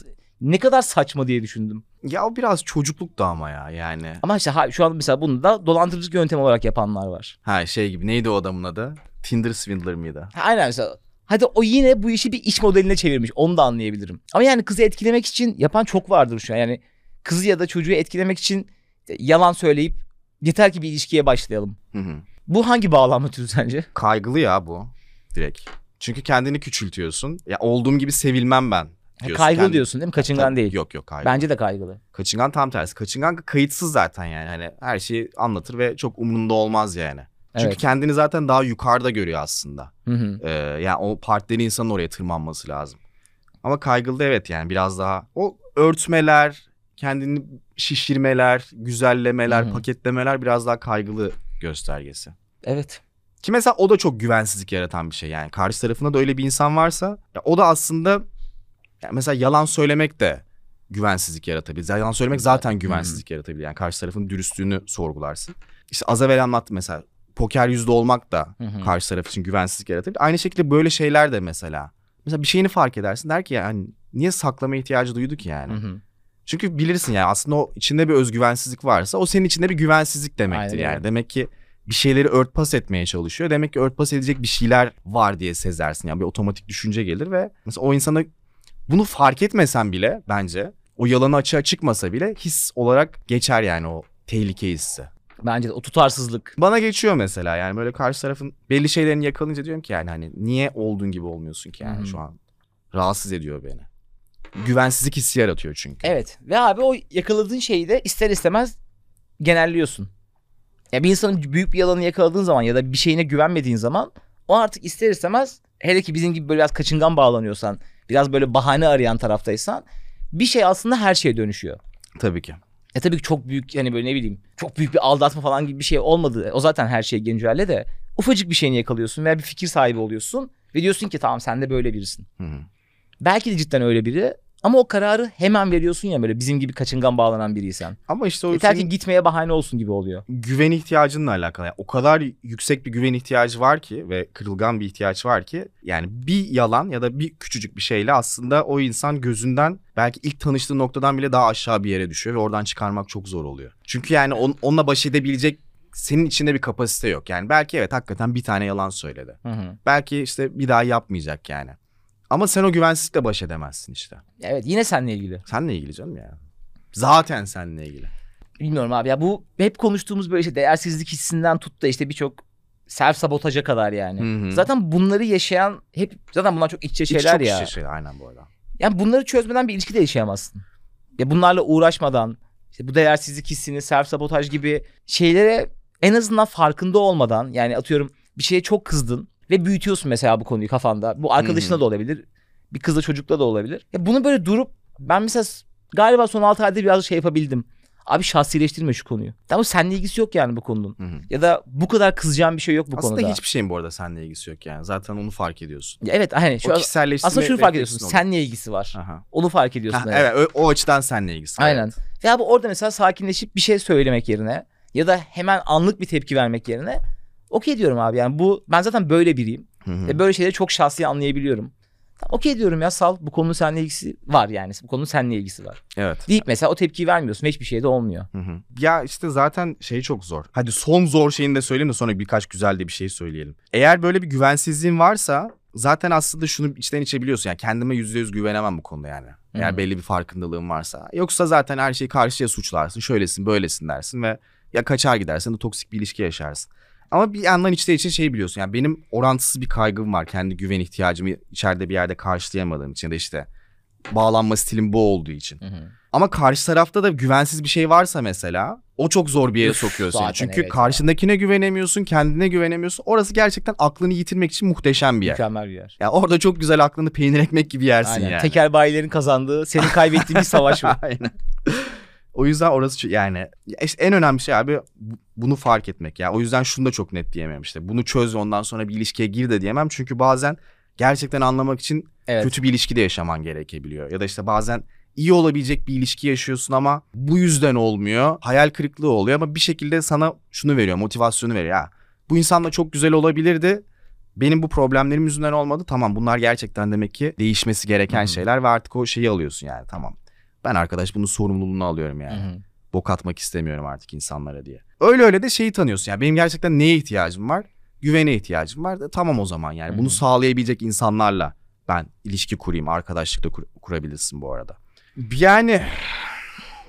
ne kadar saçma diye düşündüm. Ya o biraz çocukluk da ama ya yani. Ama işte ha, şu an mesela bunu da dolandırıcılık yöntemi olarak yapanlar var. Ha şey gibi neydi o adamın adı? Tinder Swindler mıydı? Ha, aynen mesela. Hadi o yine bu işi bir iş modeline çevirmiş. Onu da anlayabilirim. Ama yani kızı etkilemek için yapan çok vardır şu an. Yani kızı ya da çocuğu etkilemek için yalan söyleyip yeter ki bir ilişkiye başlayalım. Hı hı. Bu hangi bağlanma türü sence? Kaygılı ya bu direkt. Çünkü kendini küçültüyorsun. Ya olduğum gibi sevilmem ben. Diyorsun. kaygılı Kendi- diyorsun değil mi? Kaçıngan Tabii, değil. Yok yok kaygılı. Bence de kaygılı. Kaçıngan tam tersi. Kaçıngan kayıtsız zaten yani. Hani her şeyi anlatır ve çok umurunda olmaz yani. Çünkü Evet. kendini zaten daha yukarıda görüyor aslında. Hı hı. Ee, yani o partneri insanın oraya tırmanması lazım. Ama kaygılı evet yani biraz daha o örtmeler, kendini şişirmeler, güzellemeler, hı. paketlemeler biraz daha kaygılı göstergesi. Evet. Ki mesela o da çok güvensizlik yaratan bir şey yani. Karşı tarafında da öyle bir insan varsa ya o da aslında ya mesela yalan söylemek de güvensizlik yaratabilir. Yalan söylemek zaten güvensizlik yaratabilir. Yani karşı tarafın dürüstlüğünü sorgularsın. İşte az evvel anlattım mesela poker yüzde olmak da karşı taraf için güvensizlik yaratabilir. Aynı şekilde böyle şeyler de mesela. Mesela bir şeyini fark edersin der ki yani niye saklama ihtiyacı duydu ki yani? Çünkü bilirsin yani aslında o içinde bir özgüvensizlik varsa o senin içinde bir güvensizlik demektir Aynen yani. Demek ki bir şeyleri örtbas etmeye çalışıyor. Demek ki örtbas edecek bir şeyler var diye sezersin. Yani bir otomatik düşünce gelir ve mesela o insana bunu fark etmesen bile bence o yalanı açığa çıkmasa bile his olarak geçer yani o tehlike hissi. Bence de o tutarsızlık. Bana geçiyor mesela yani böyle karşı tarafın belli şeylerini yakalayınca diyorum ki yani hani niye olduğun gibi olmuyorsun ki yani Hı hı. şu an. Rahatsız ediyor beni. Güvensizlik hissi yaratıyor çünkü. Evet. Ve abi o yakaladığın şeyi de ister istemez genelliyorsun. Ya bir insanın büyük bir yalanı yakaladığın zaman ya da bir şeyine güvenmediğin zaman o artık ister istemez hele ki bizim gibi böyle biraz kaçıngan bağlanıyorsan, biraz böyle bahane arayan taraftaysan bir şey aslında her şeye dönüşüyor. Tabii ki. E tabii ki çok büyük hani böyle ne bileyim çok büyük bir aldatma falan gibi bir şey olmadı. O zaten her şey güncelle de ufacık bir şeyini yakalıyorsun veya bir fikir sahibi oluyorsun ve diyorsun ki tamam sen de böyle birisin. Hı hı. Belki de cidden öyle biri ama o kararı hemen veriyorsun ya böyle bizim gibi kaçıngan bağlanan biriysen. Ama işte o Yeter ki gitmeye bahane olsun gibi oluyor. güven ihtiyacınla alakalı. Yani o kadar yüksek bir güven ihtiyacı var ki ve kırılgan bir ihtiyaç var ki yani bir yalan ya da bir küçücük bir şeyle aslında o insan gözünden belki ilk tanıştığı noktadan bile daha aşağı bir yere düşüyor ve oradan çıkarmak çok zor oluyor. Çünkü yani on, onunla baş edebilecek senin içinde bir kapasite yok. Yani belki evet hakikaten bir tane yalan söyledi. Hı hı. Belki işte bir daha yapmayacak yani. Ama sen o güvensizlikle baş edemezsin işte. Evet yine seninle ilgili. Seninle ilgili canım ya. Zaten seninle ilgili. Bilmiyorum abi ya bu hep konuştuğumuz böyle işte değersizlik hissinden tut da işte birçok self sabotaja kadar yani. Hı hı. Zaten bunları yaşayan hep zaten bunlar çok iç içe İç şeyler çok ya. içe şeyler, aynen bu arada. Yani bunları çözmeden bir ilişki de yaşayamazsın. Ya bunlarla uğraşmadan işte bu değersizlik hissini, self sabotaj gibi şeylere en azından farkında olmadan yani atıyorum bir şeye çok kızdın ve büyütüyorsun mesela bu konuyu kafanda. Bu arkadaşına hı. da olabilir. Bir kızla çocukla da olabilir. Ya bunu böyle durup ben mesela galiba son 6 ayda biraz şey yapabildim. Abi şahsileştirme şu konuyu. Tamam seninle ilgisi yok yani bu konunun. Hı hı. Ya da bu kadar kızacağım bir şey yok bu Aslında konuda. hiçbir şeyin bu arada seninle ilgisi yok yani. Zaten onu fark ediyorsun. Ya evet hani şu o kişiselleştirme aslında şunu fark ediyorsun. oluyor. Seninle ilgisi var. Aha. Onu fark ediyorsun. Ha, evet. evet o, o açıdan seninle ilgisi. Aynen. Evet. Ya bu orada mesela sakinleşip bir şey söylemek yerine ya da hemen anlık bir tepki vermek yerine okey diyorum abi yani bu ben zaten böyle biriyim. Hı hı. Ve böyle şeyleri çok şahsi anlayabiliyorum. Tamam, Okey diyorum ya sal bu konunun seninle ilgisi var yani. Bu konunun seninle ilgisi var. Evet. Deyip mesela o tepkiyi vermiyorsun ve hiçbir şey de olmuyor. Hı hı. Ya işte zaten şey çok zor. Hadi son zor şeyini de söyleyeyim de sonra birkaç güzel de bir şey söyleyelim. Eğer böyle bir güvensizliğin varsa zaten aslında şunu içten içe biliyorsun. Yani kendime yüzde yüz güvenemem bu konuda yani. Eğer Hı. belli bir farkındalığın varsa. Yoksa zaten her şeyi karşıya suçlarsın. Şöylesin böylesin dersin ve ya kaçar gidersin de toksik bir ilişki yaşarsın. Ama bir yandan içte içe şey biliyorsun. Yani benim orantısız bir kaygım var. Kendi güven ihtiyacımı içeride bir yerde karşılayamadığım için ya da işte bağlanma stilim bu olduğu için. Ama karşı tarafta da güvensiz bir şey varsa mesela o çok zor bir yere Üf, sokuyor seni. Çünkü evet karşındakine güvenemiyorsun, kendine güvenemiyorsun. Orası gerçekten aklını yitirmek için muhteşem bir yer. Mükemmel bir yer. Ya orada çok güzel aklını peynir ekmek gibi yersin Aynen. yani. Tekel bayilerin kazandığı, senin kaybettiğin bir savaş bu. Aynen. O yüzden orası yani ya işte en önemli şey abi bu- bunu fark etmek ya. O yüzden şunu da çok net diyemem işte. Bunu çöz ondan sonra bir ilişkiye gir de diyemem. Çünkü bazen gerçekten anlamak için Evet. kötü bir ilişki de yaşaman gerekebiliyor. Ya da işte bazen iyi olabilecek bir ilişki yaşıyorsun ama bu yüzden olmuyor. Hayal kırıklığı oluyor ama bir şekilde sana şunu veriyor, motivasyonu veriyor. Ya bu insanla çok güzel olabilirdi. Benim bu problemlerim yüzünden olmadı. Tamam bunlar gerçekten demek ki değişmesi gereken Hı hı. şeyler ve artık o şeyi alıyorsun yani tamam. Ben arkadaş bunun sorumluluğunu alıyorum yani. hı. Bok atmak istemiyorum artık insanlara diye. Öyle öyle de şeyi tanıyorsun. Yani benim gerçekten neye ihtiyacım var? Güvene ihtiyacım var. Da, tamam o zaman yani. Hı Bunu sağlayabilecek insanlarla ben ilişki kurayım. Arkadaşlık da kur- kurabilirsin bu arada. Yani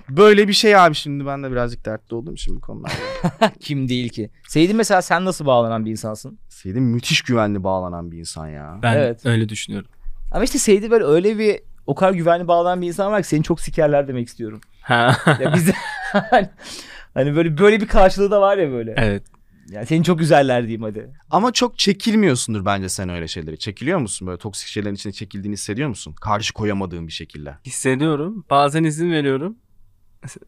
böyle bir şey abi şimdi ben de birazcık dertli oldum şimdi bu konularda. Kim değil ki? Seydi mesela sen nasıl bağlanan bir insansın? Seydim müthiş güvenli bağlanan bir insan ya. Ben Evet. öyle düşünüyorum. Ama işte Seydi böyle öyle bir o kadar güvenli bağlanan bir insan var ki seni çok sikerler demek istiyorum. Ha. Ya biz hani böyle böyle bir karşılığı da var ya böyle. evet. Yani seni çok güzeller diyeyim hadi. Ama çok çekilmiyorsundur bence sen öyle şeyleri. Çekiliyor musun böyle toksik şeylerin içine çekildiğini hissediyor musun? Karşı koyamadığın bir şekilde. Hissediyorum. Bazen izin veriyorum.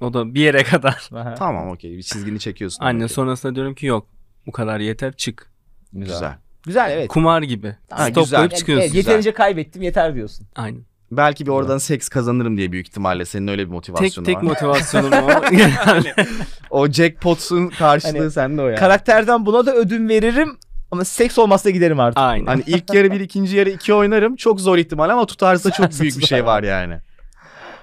O da bir yere kadar. Aha. Tamam okey bir çizgini çekiyorsun. Ki. sonrasında diyorum ki yok. Bu kadar yeter çık. Güzel. Güzel. Güzel evet. Kumar gibi. Ha, Stop güzel. çıkıyorsun. evet, yeterince kaybettim yeter diyorsun. Aynen. Belki bir oradan seks kazanırım diye büyük ihtimalle senin öyle bir Tek motivasyonu tek var. motivasyonum o. Genelde. o jackpot'un karşılığı Hani sende o yani. Karakterden buna da ödün veririm ama seks olmazsa giderim artık. Aynen. Hani ilk yarı bir ikinci yarı iki oynarım çok zor ihtimal ama tutarsa çok büyük bir şey var yani.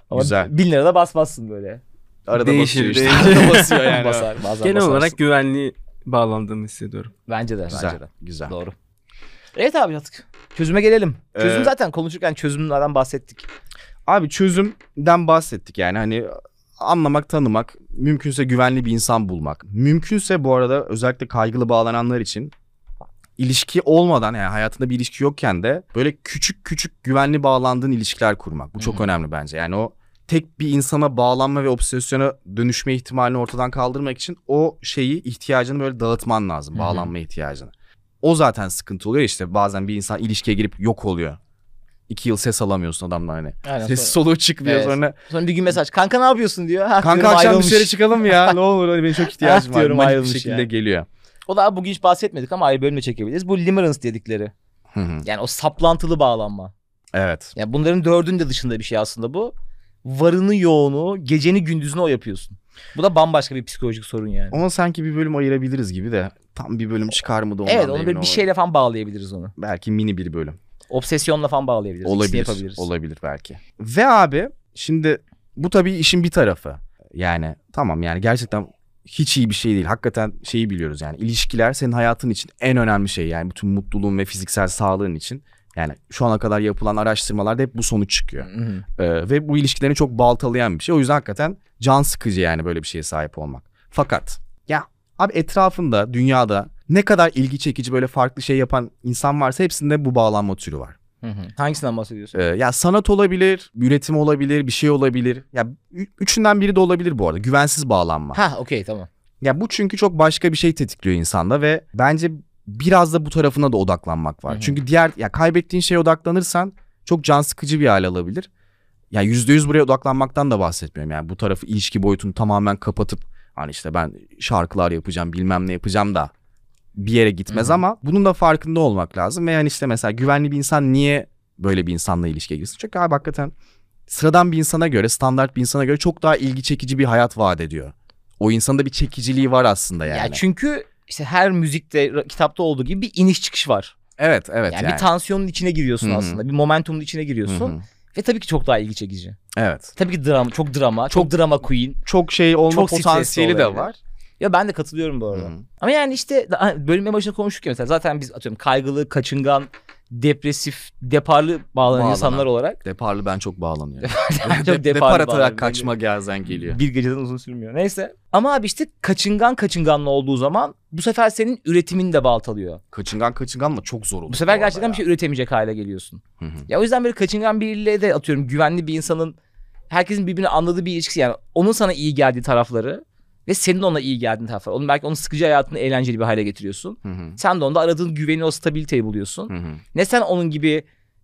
Ama Güzel. bin lira da basmazsın böyle. Arada Değişir, basıyor işte. değişir. Arada basıyor yani. Basar, bazen Genel basarsın. olarak güvenli bağlandığımı hissediyorum. Bence de. Güzel. Bence de. Güzel. Doğru. Evet abi artık çözüme gelelim. Çözüm Ee, zaten konuşurken çözümlerden bahsettik. Abi çözümden bahsettik yani hani anlamak, tanımak, mümkünse güvenli bir insan bulmak. Mümkünse bu arada özellikle kaygılı bağlananlar için ilişki olmadan yani hayatında bir ilişki yokken de böyle küçük küçük güvenli bağlandığın ilişkiler kurmak. Bu çok önemli bence. Yani o tek bir insana bağlanma ve obsesyona dönüşme ihtimalini ortadan kaldırmak için o şeyi ihtiyacını böyle dağıtman lazım. Hı hı. Bağlanma ihtiyacını. O zaten sıkıntı oluyor işte bazen bir insan ilişkiye girip yok oluyor. İki yıl ses alamıyorsun adamla hani. Aynen, Ses sonra, soluğu çıkmıyor Evet. sonra. sonra bir gün mesaj. Kanka ne yapıyorsun diyor. Ha, Kanka diyorum, akşam ayrılmış. dışarı çıkalım ya ne olur hani benim çok ihtiyacım Ah, var. diyorum, Manik bir ayrılmış şekilde ya. geliyor. O da bugün hiç bahsetmedik ama ayrı bölüme çekebiliriz. Bu limerence dedikleri. Hı hı. Yani o saplantılı bağlanma. evet. Yani bunların dördünün de dışında bir şey aslında bu. Varını yoğunu, geceni gündüzünü o yapıyorsun. Bu da bambaşka bir psikolojik sorun yani. Ona sanki bir bölüm ayırabiliriz gibi de tam bir bölüm çıkar mı da ondan evet da onu bir olamadım. şeyle falan bağlayabiliriz onu. Belki mini bir bölüm. Obsesyonla falan bağlayabiliriz. Olabilir. Olabilir belki. Ve abi şimdi bu tabii işin bir tarafı. Yani tamam yani gerçekten hiç iyi bir şey değil. Hakikaten şeyi biliyoruz yani ilişkiler senin hayatın için en önemli şey yani bütün mutluluğun ve fiziksel sağlığın için. Yani şu ana kadar yapılan araştırmalarda hep bu sonuç çıkıyor. Hı hı. Ee, ve bu ilişkilerini çok baltalayan bir şey. O yüzden hakikaten can sıkıcı yani böyle bir şeye sahip olmak. Fakat abi etrafında dünyada ne kadar ilgi çekici böyle farklı şey yapan insan varsa hepsinde bu bağlanma türü var. Hı hı. Hangisinden bahsediyorsun? Ee, ya sanat olabilir, üretim olabilir, bir şey olabilir. Ya üçünden biri de olabilir bu arada. Güvensiz bağlanma. Ha okey tamam. Ya bu çünkü çok başka bir şey tetikliyor insanda ve bence biraz da bu tarafına da odaklanmak var. Hı hı. Çünkü diğer ya kaybettiğin şeye odaklanırsan çok can sıkıcı bir hal alabilir. Ya yüzde yüz buraya odaklanmaktan da bahsetmiyorum. Yani bu tarafı ilişki boyutunu tamamen kapatıp hani işte ben şarkılar yapacağım bilmem ne yapacağım da bir yere gitmez Hı hı. ama bunun da farkında olmak lazım. Ve yani işte mesela güvenli bir insan niye böyle bir insanla ilişkiye girsin? Çünkü abi hakikaten sıradan bir insana göre standart bir insana göre çok daha ilgi çekici bir hayat vaat ediyor. O insanda bir çekiciliği var aslında yani. Ya çünkü işte her müzikte, kitapta olduğu gibi bir iniş çıkış var. evet evet Yani, yani. bir tansiyonun içine giriyorsun Hı hı. aslında. Bir momentumun içine giriyorsun. hı. Ve tabii ki çok daha ilgi çekici. Evet. Tabii ki drama, çok drama, çok, drama queen. Çok şey olma Çok potansiyeli de var. Ya ben de katılıyorum bu arada. Hı. Ama yani işte daha- bölüm en başında konuştuk ya mesela zaten biz atıyorum kaygılı, kaçıngan, depresif, deparlı bağlanan Bağlanan. insanlar olarak Deparlı ben çok bağlanıyorum. çok De- depar atarak kaçma gelzen geliyor. bir geceden uzun sürmüyor. Neyse. Ama abi işte kaçıngan kaçınganlı olduğu zaman bu sefer senin üretimin de baltalıyor. Kaçıngan kaçınganla çok zor olur. Bu sefer arada gerçekten ya. bir şey üretemeyecek hale geliyorsun. Hı hı. Ya o yüzden böyle kaçıngan biriyle de atıyorum güvenli bir insanın herkesin birbirini anladığı bir ilişkisi yani onun sana iyi geldiği tarafları ve senin ona iyi geldiğin tarafları. Onun belki onun sıkıcı hayatını eğlenceli bir hale getiriyorsun. Hı hı. Sen de onda aradığın güveni o stabiliteyi buluyorsun. Hı hı. Ne sen onun gibi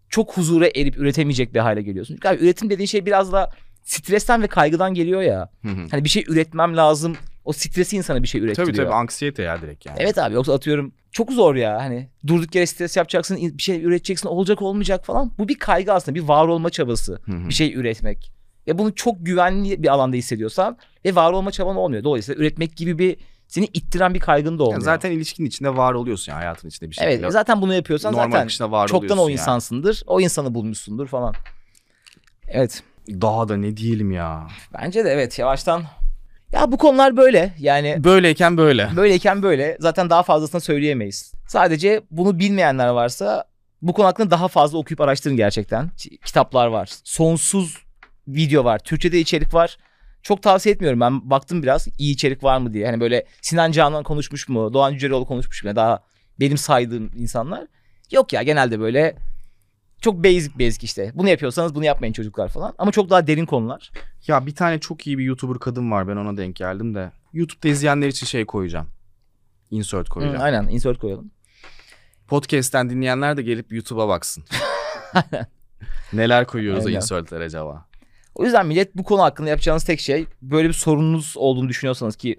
çok huzura erip üretemeyecek bir hale geliyorsun. Çünkü abi üretim dediğin şey biraz da stresten ve kaygıdan geliyor ya. Hı hı. Hani bir şey üretmem lazım. O stresi insana bir şey ürettiriyor. Tabii tabii anksiyete ya direkt yani. Evet abi yoksa atıyorum çok zor ya hani durduk yere stres yapacaksın bir şey üreteceksin olacak olmayacak falan. Bu bir kaygı aslında bir var olma çabası Hı hı. bir şey üretmek. Ya bunu çok güvenli bir alanda hissediyorsan ve var olma çaban olmuyor. Dolayısıyla üretmek gibi bir seni ittiren bir kaygın da olmuyor. Yani zaten ilişkinin içinde var oluyorsun yani hayatın içinde bir şekilde. evet zaten bunu yapıyorsan Normal zaten var çoktan o yani. insansındır. O insanı bulmuşsundur falan. Evet. Daha da ne diyelim ya. Bence de evet yavaştan. Ya bu konular böyle. Yani Böyleyken böyle. böyleyken böyle. Zaten daha fazlasını söyleyemeyiz. Sadece bunu bilmeyenler varsa bu konu hakkında daha fazla okuyup araştırın gerçekten. Kitaplar var. Sonsuz video var. Türkçe'de içerik var. Çok tavsiye etmiyorum. Ben baktım biraz iyi içerik var mı diye. Hani böyle Sinan Canan konuşmuş mu? Doğan Cüceloğlu konuşmuş mu? Daha benim saydığım insanlar. Yok ya genelde böyle çok basic basic işte. Bunu yapıyorsanız bunu yapmayın çocuklar falan. Ama çok daha derin konular. Ya bir tane çok iyi bir YouTuber kadın var ben ona denk geldim de. YouTube'da izleyenler için şey koyacağım. Insert Hı, koyacağım. aynen insert koyalım. Podcast'ten dinleyenler de gelip YouTube'a baksın. Neler koyuyoruz o Aynen. insertlere acaba? O yüzden millet bu konu hakkında yapacağınız tek şey böyle bir sorununuz olduğunu düşünüyorsanız ki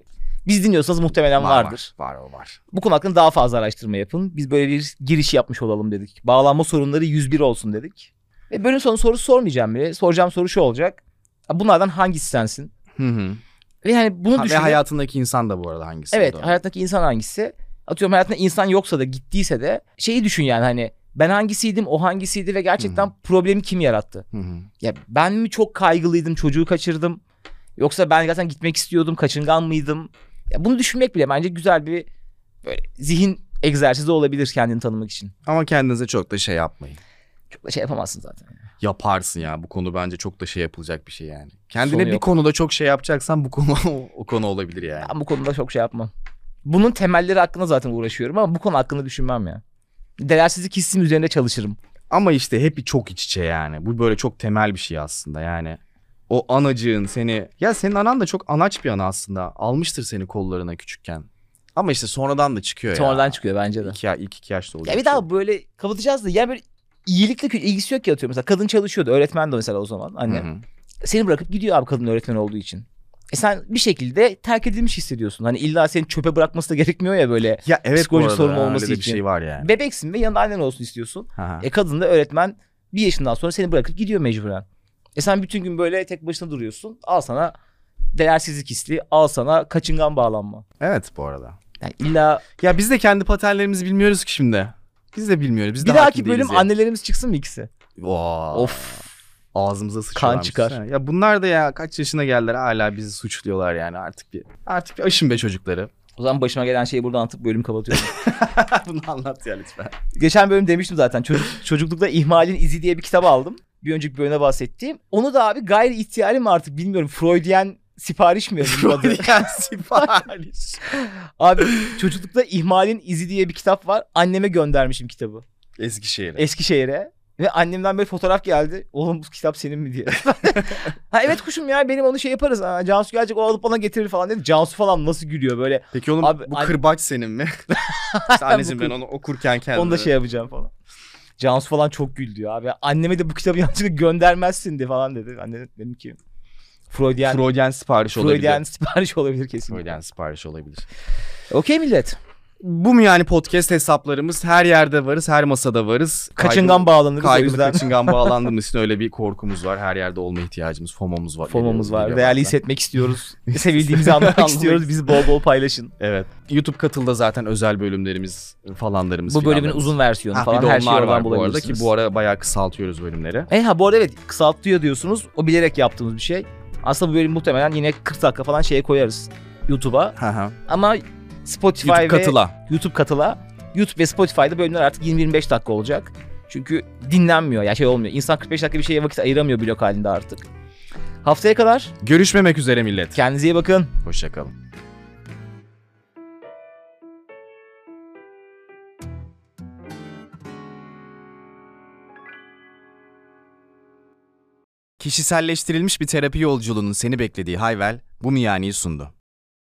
biz dinliyorsanız muhtemelen vardır. Var, var var. Bu konu hakkında daha fazla araştırma yapın. Biz böyle bir giriş yapmış olalım dedik. Bağlanma sorunları 101 olsun dedik. Ve bölüm sonu sorusu sormayacağım bile. Soracağım soru şu olacak. Bunlardan hangisi sensin? Hı hı. Ve hani bunu Ha, ve düşünün. hayatındaki insan da bu arada hangisi? Evet Doğru. hayattaki insan hangisi? Atıyorum hayatında insan yoksa da gittiyse de şeyi düşün yani hani ben hangisiydim o hangisiydi ve gerçekten problemi kim yarattı? Hı hı. Ya ben mi çok kaygılıydım çocuğu kaçırdım yoksa ben zaten gitmek istiyordum kaçıngan mıydım? Ya bunu düşünmek bile bence güzel bir böyle zihin egzersizi olabilir kendini tanımak için. Ama kendinize çok da şey yapmayın. Çok da şey yapamazsın zaten. Yaparsın ya bu konu bence çok da şey yapılacak bir şey yani. Kendine Sonu bir yok. konuda çok şey yapacaksan bu konu o, o konu olabilir yani. Ben bu konuda çok şey yapmam. Bunun temelleri hakkında zaten uğraşıyorum ama bu konu hakkında düşünmem ya. Değersizlik hissim üzerinde çalışırım. Ama işte hep çok iç içe yani. Bu böyle çok temel bir şey aslında yani. O anacığın seni... Ya senin anan da çok anaç bir ana aslında. Almıştır seni kollarına küçükken. Ama işte sonradan da çıkıyor ya. Sonradan çıkıyor bence de. İki, ya- ilk iki yaşta oluyor. Ya bir daha böyle kapatacağız da yani böyle iyilikle ilgisi yok ki atıyorum. Mesela kadın çalışıyordu. Öğretmen de mesela o zaman annem. Hı hı. Seni bırakıp gidiyor abi kadın öğretmen olduğu için. E sen bir şekilde terk edilmiş hissediyorsun. Hani illa seni çöpe bırakması da gerekmiyor ya böyle. Ya evet Psikolojik sorun olması de bir için. şey var yani. Bebeksin ve yanında annen olsun istiyorsun. Hı. E kadın da öğretmen bir yaşından sonra seni bırakıp gidiyor mecburen. E sen bütün gün böyle tek başına duruyorsun. Al sana değersizlik hissi, al sana kaçıngan bağlanma. Evet bu arada. Yani illa Ya biz de kendi paternlerimizi bilmiyoruz ki şimdi. Biz de bilmiyoruz. Biz de bir dahaki hakim bölüm ya. annelerimiz çıksın mı ikisi? Wow. Of. Ağzımıza sıçıyorlar. çıkar. Ya bunlar da ya kaç yaşına geldiler hala bizi suçluyorlar yani artık bir artık bir aşın be çocukları. O zaman başıma gelen şeyi burada anlatıp bölüm kapatıyorum. Bunu anlat ya lütfen. Geçen bölüm demiştim zaten. Çocuk, çocuklukta ihmalin izi diye bir kitap aldım. Bir önceki bölüme bahsettiğim. Onu da abi gayri ihtiyari mi artık bilmiyorum. Freudian sipariş mi? Freudian sipariş. Abi çocuklukta ihmalin izi diye bir kitap var. Anneme göndermişim kitabı. Eskişehir'e. Eskişehir'e. Ve annemden böyle fotoğraf geldi. Oğlum bu kitap senin mi diye. ha evet kuşum ya benim onu şey yaparız. Ha, Cansu gelecek o alıp bana getirir falan dedi. Cansu falan nasıl gülüyor böyle. Peki oğlum Abi, bu an- kırbaç senin mi? işte anneciğim ben onu okurken kendim. Onu da şey yapacağım falan. Cansu falan çok güldü ya. Abi anneme de bu kitabı yanlışlıkla göndermezsin de falan dedi. Anne dedim ki Freudian, Freudian sipariş olabilir. Freudian sipariş olabilir kesin. Freudian sipariş olabilir. Okey millet. Bu mu yani podcast hesaplarımız? Her yerde varız, her masada varız. Kaçıngan bağlanırız o Kaygılı yüzden. kaçıngan bağlandığımız için öyle bir korkumuz var. Her yerde olma ihtiyacımız, FOMO'muz var. Formamız var. Değerli hissetmek istiyoruz. Sevildiğimizi Anlamak istiyoruz. Bizi bol bol paylaşın. Evet. YouTube katılda zaten özel bölümlerimiz falanlarımız. Bu bölümün filanlarımız. uzun versiyonu Ha, falan bir de her şeyi onlar oradan var bu arada ki bulabilirsiniz. bu ara bayağı kısaltıyoruz bölümleri. E ha bu arada evet kısaltıyor diyorsunuz. O bilerek yaptığımız bir şey. Aslında bu bölüm muhtemelen yine 40 dakika falan şeye koyarız YouTube'a. Hı hı. Ama Spotify YouTube ve katıla. YouTube katıla. YouTube ve Spotify'da bölümler artık 20-25 dakika olacak. Çünkü dinlenmiyor ya şey olmuyor. İnsan 45 dakika bir şeye vakit ayıramıyor blok halinde artık. Haftaya kadar Görüşmemek üzere millet. kendinize iyi bakın. Hoşçakalın. Kişiselleştirilmiş bir terapi yolculuğunun seni beklediği Hayvel bu miyaniyi sundu.